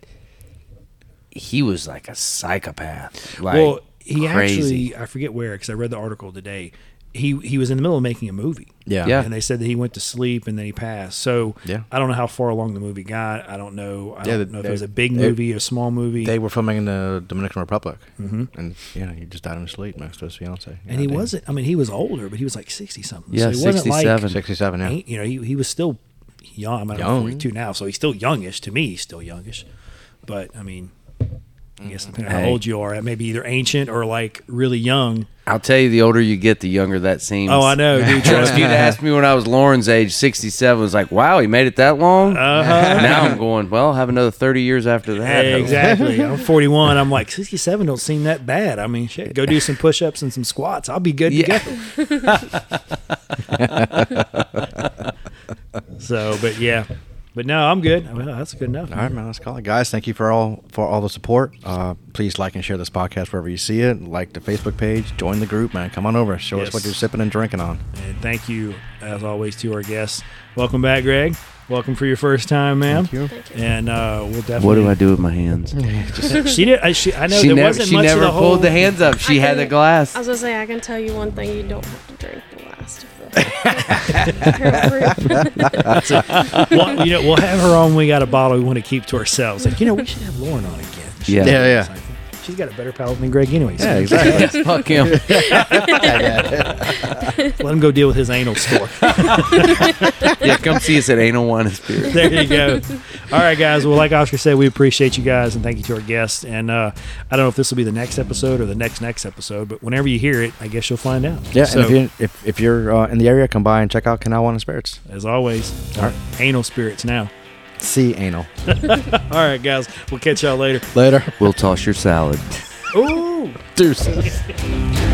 he was like a psychopath. Like well, he crazy. actually, I forget where because I read the article today. He he was in the middle of making a movie. Yeah. Yeah. And they said that he went to sleep and then he passed. So Yeah. I don't know how far along the movie got. I don't know. I Yeah, don't they- know if they- it was a big they- movie, a small movie. They were filming in the Dominican Republic, mm-hmm. and yeah, he just died in his sleep next to his fiance. and he wasn't. I mean, he was older, but he was like sixty something. Yeah, so he wasn't like 67. sixty-seven. Yeah, ain't- you know, he, he was still young. I mean, I'm Young. 42 now, so he's still youngish. To me, he's still youngish. But, I mean, I guess depending on how Hey. old you are, it may be either ancient or like really young. I'll tell you, the older you get, the younger that seems. Oh, I know, dude. Trust if me. you'd asked me when I was Lauren's age, 67, was like, wow, he made it that long? Uh-huh. Now I'm going, well, I'll have another 30 years after that. exactly. I'm 41. I'm like 67. Don't seem that bad. I mean, shit. Go do some push-ups and some squats. I'll be good Yeah. to go. so, but yeah, but no, I'm good. Well, that's good enough. All right, man. Let's call it, guys. Thank you for all for all the support. Uh, please like and share this podcast wherever you see it. Like the Facebook page. Join the group, man. Come on over. Show Yes. us what you're sipping and drinking on. And thank you, as always, to our guests. Welcome back, Greg. Welcome for your first time, ma'am. Thank Thank you. And uh, we'll definitely. What do I do with my hands? She did. I, she, I know she there never, wasn't she much never of the pulled whole, the hands up. She I had the glass. I was gonna say I can tell you one thing: you don't have to drink well, you know, we'll have her on. when We got a bottle we want to keep to ourselves. Like, you know, we should have Lauren on again. She- Yeah. Yeah, yeah. She's got a better palate than Greg, anyways. Yeah, exactly. Fuck him. Let him go deal with his anal score. yeah, come see us at Anal One and Spirit. there you go. All right, guys. Well, like Oscar said, we appreciate you guys and thank you to our guests. And uh, I don't know if this will be the next episode or the next next episode, but whenever you hear it, I guess you'll find out. Yeah, So, and if, you, if, if you're uh, in the area, come by and check out Canal Wine and Spirits. as always, All right. anal spirits now. See anal. All right, guys. We'll catch y'all later. Later. We'll toss your salad. Ooh. Deuces.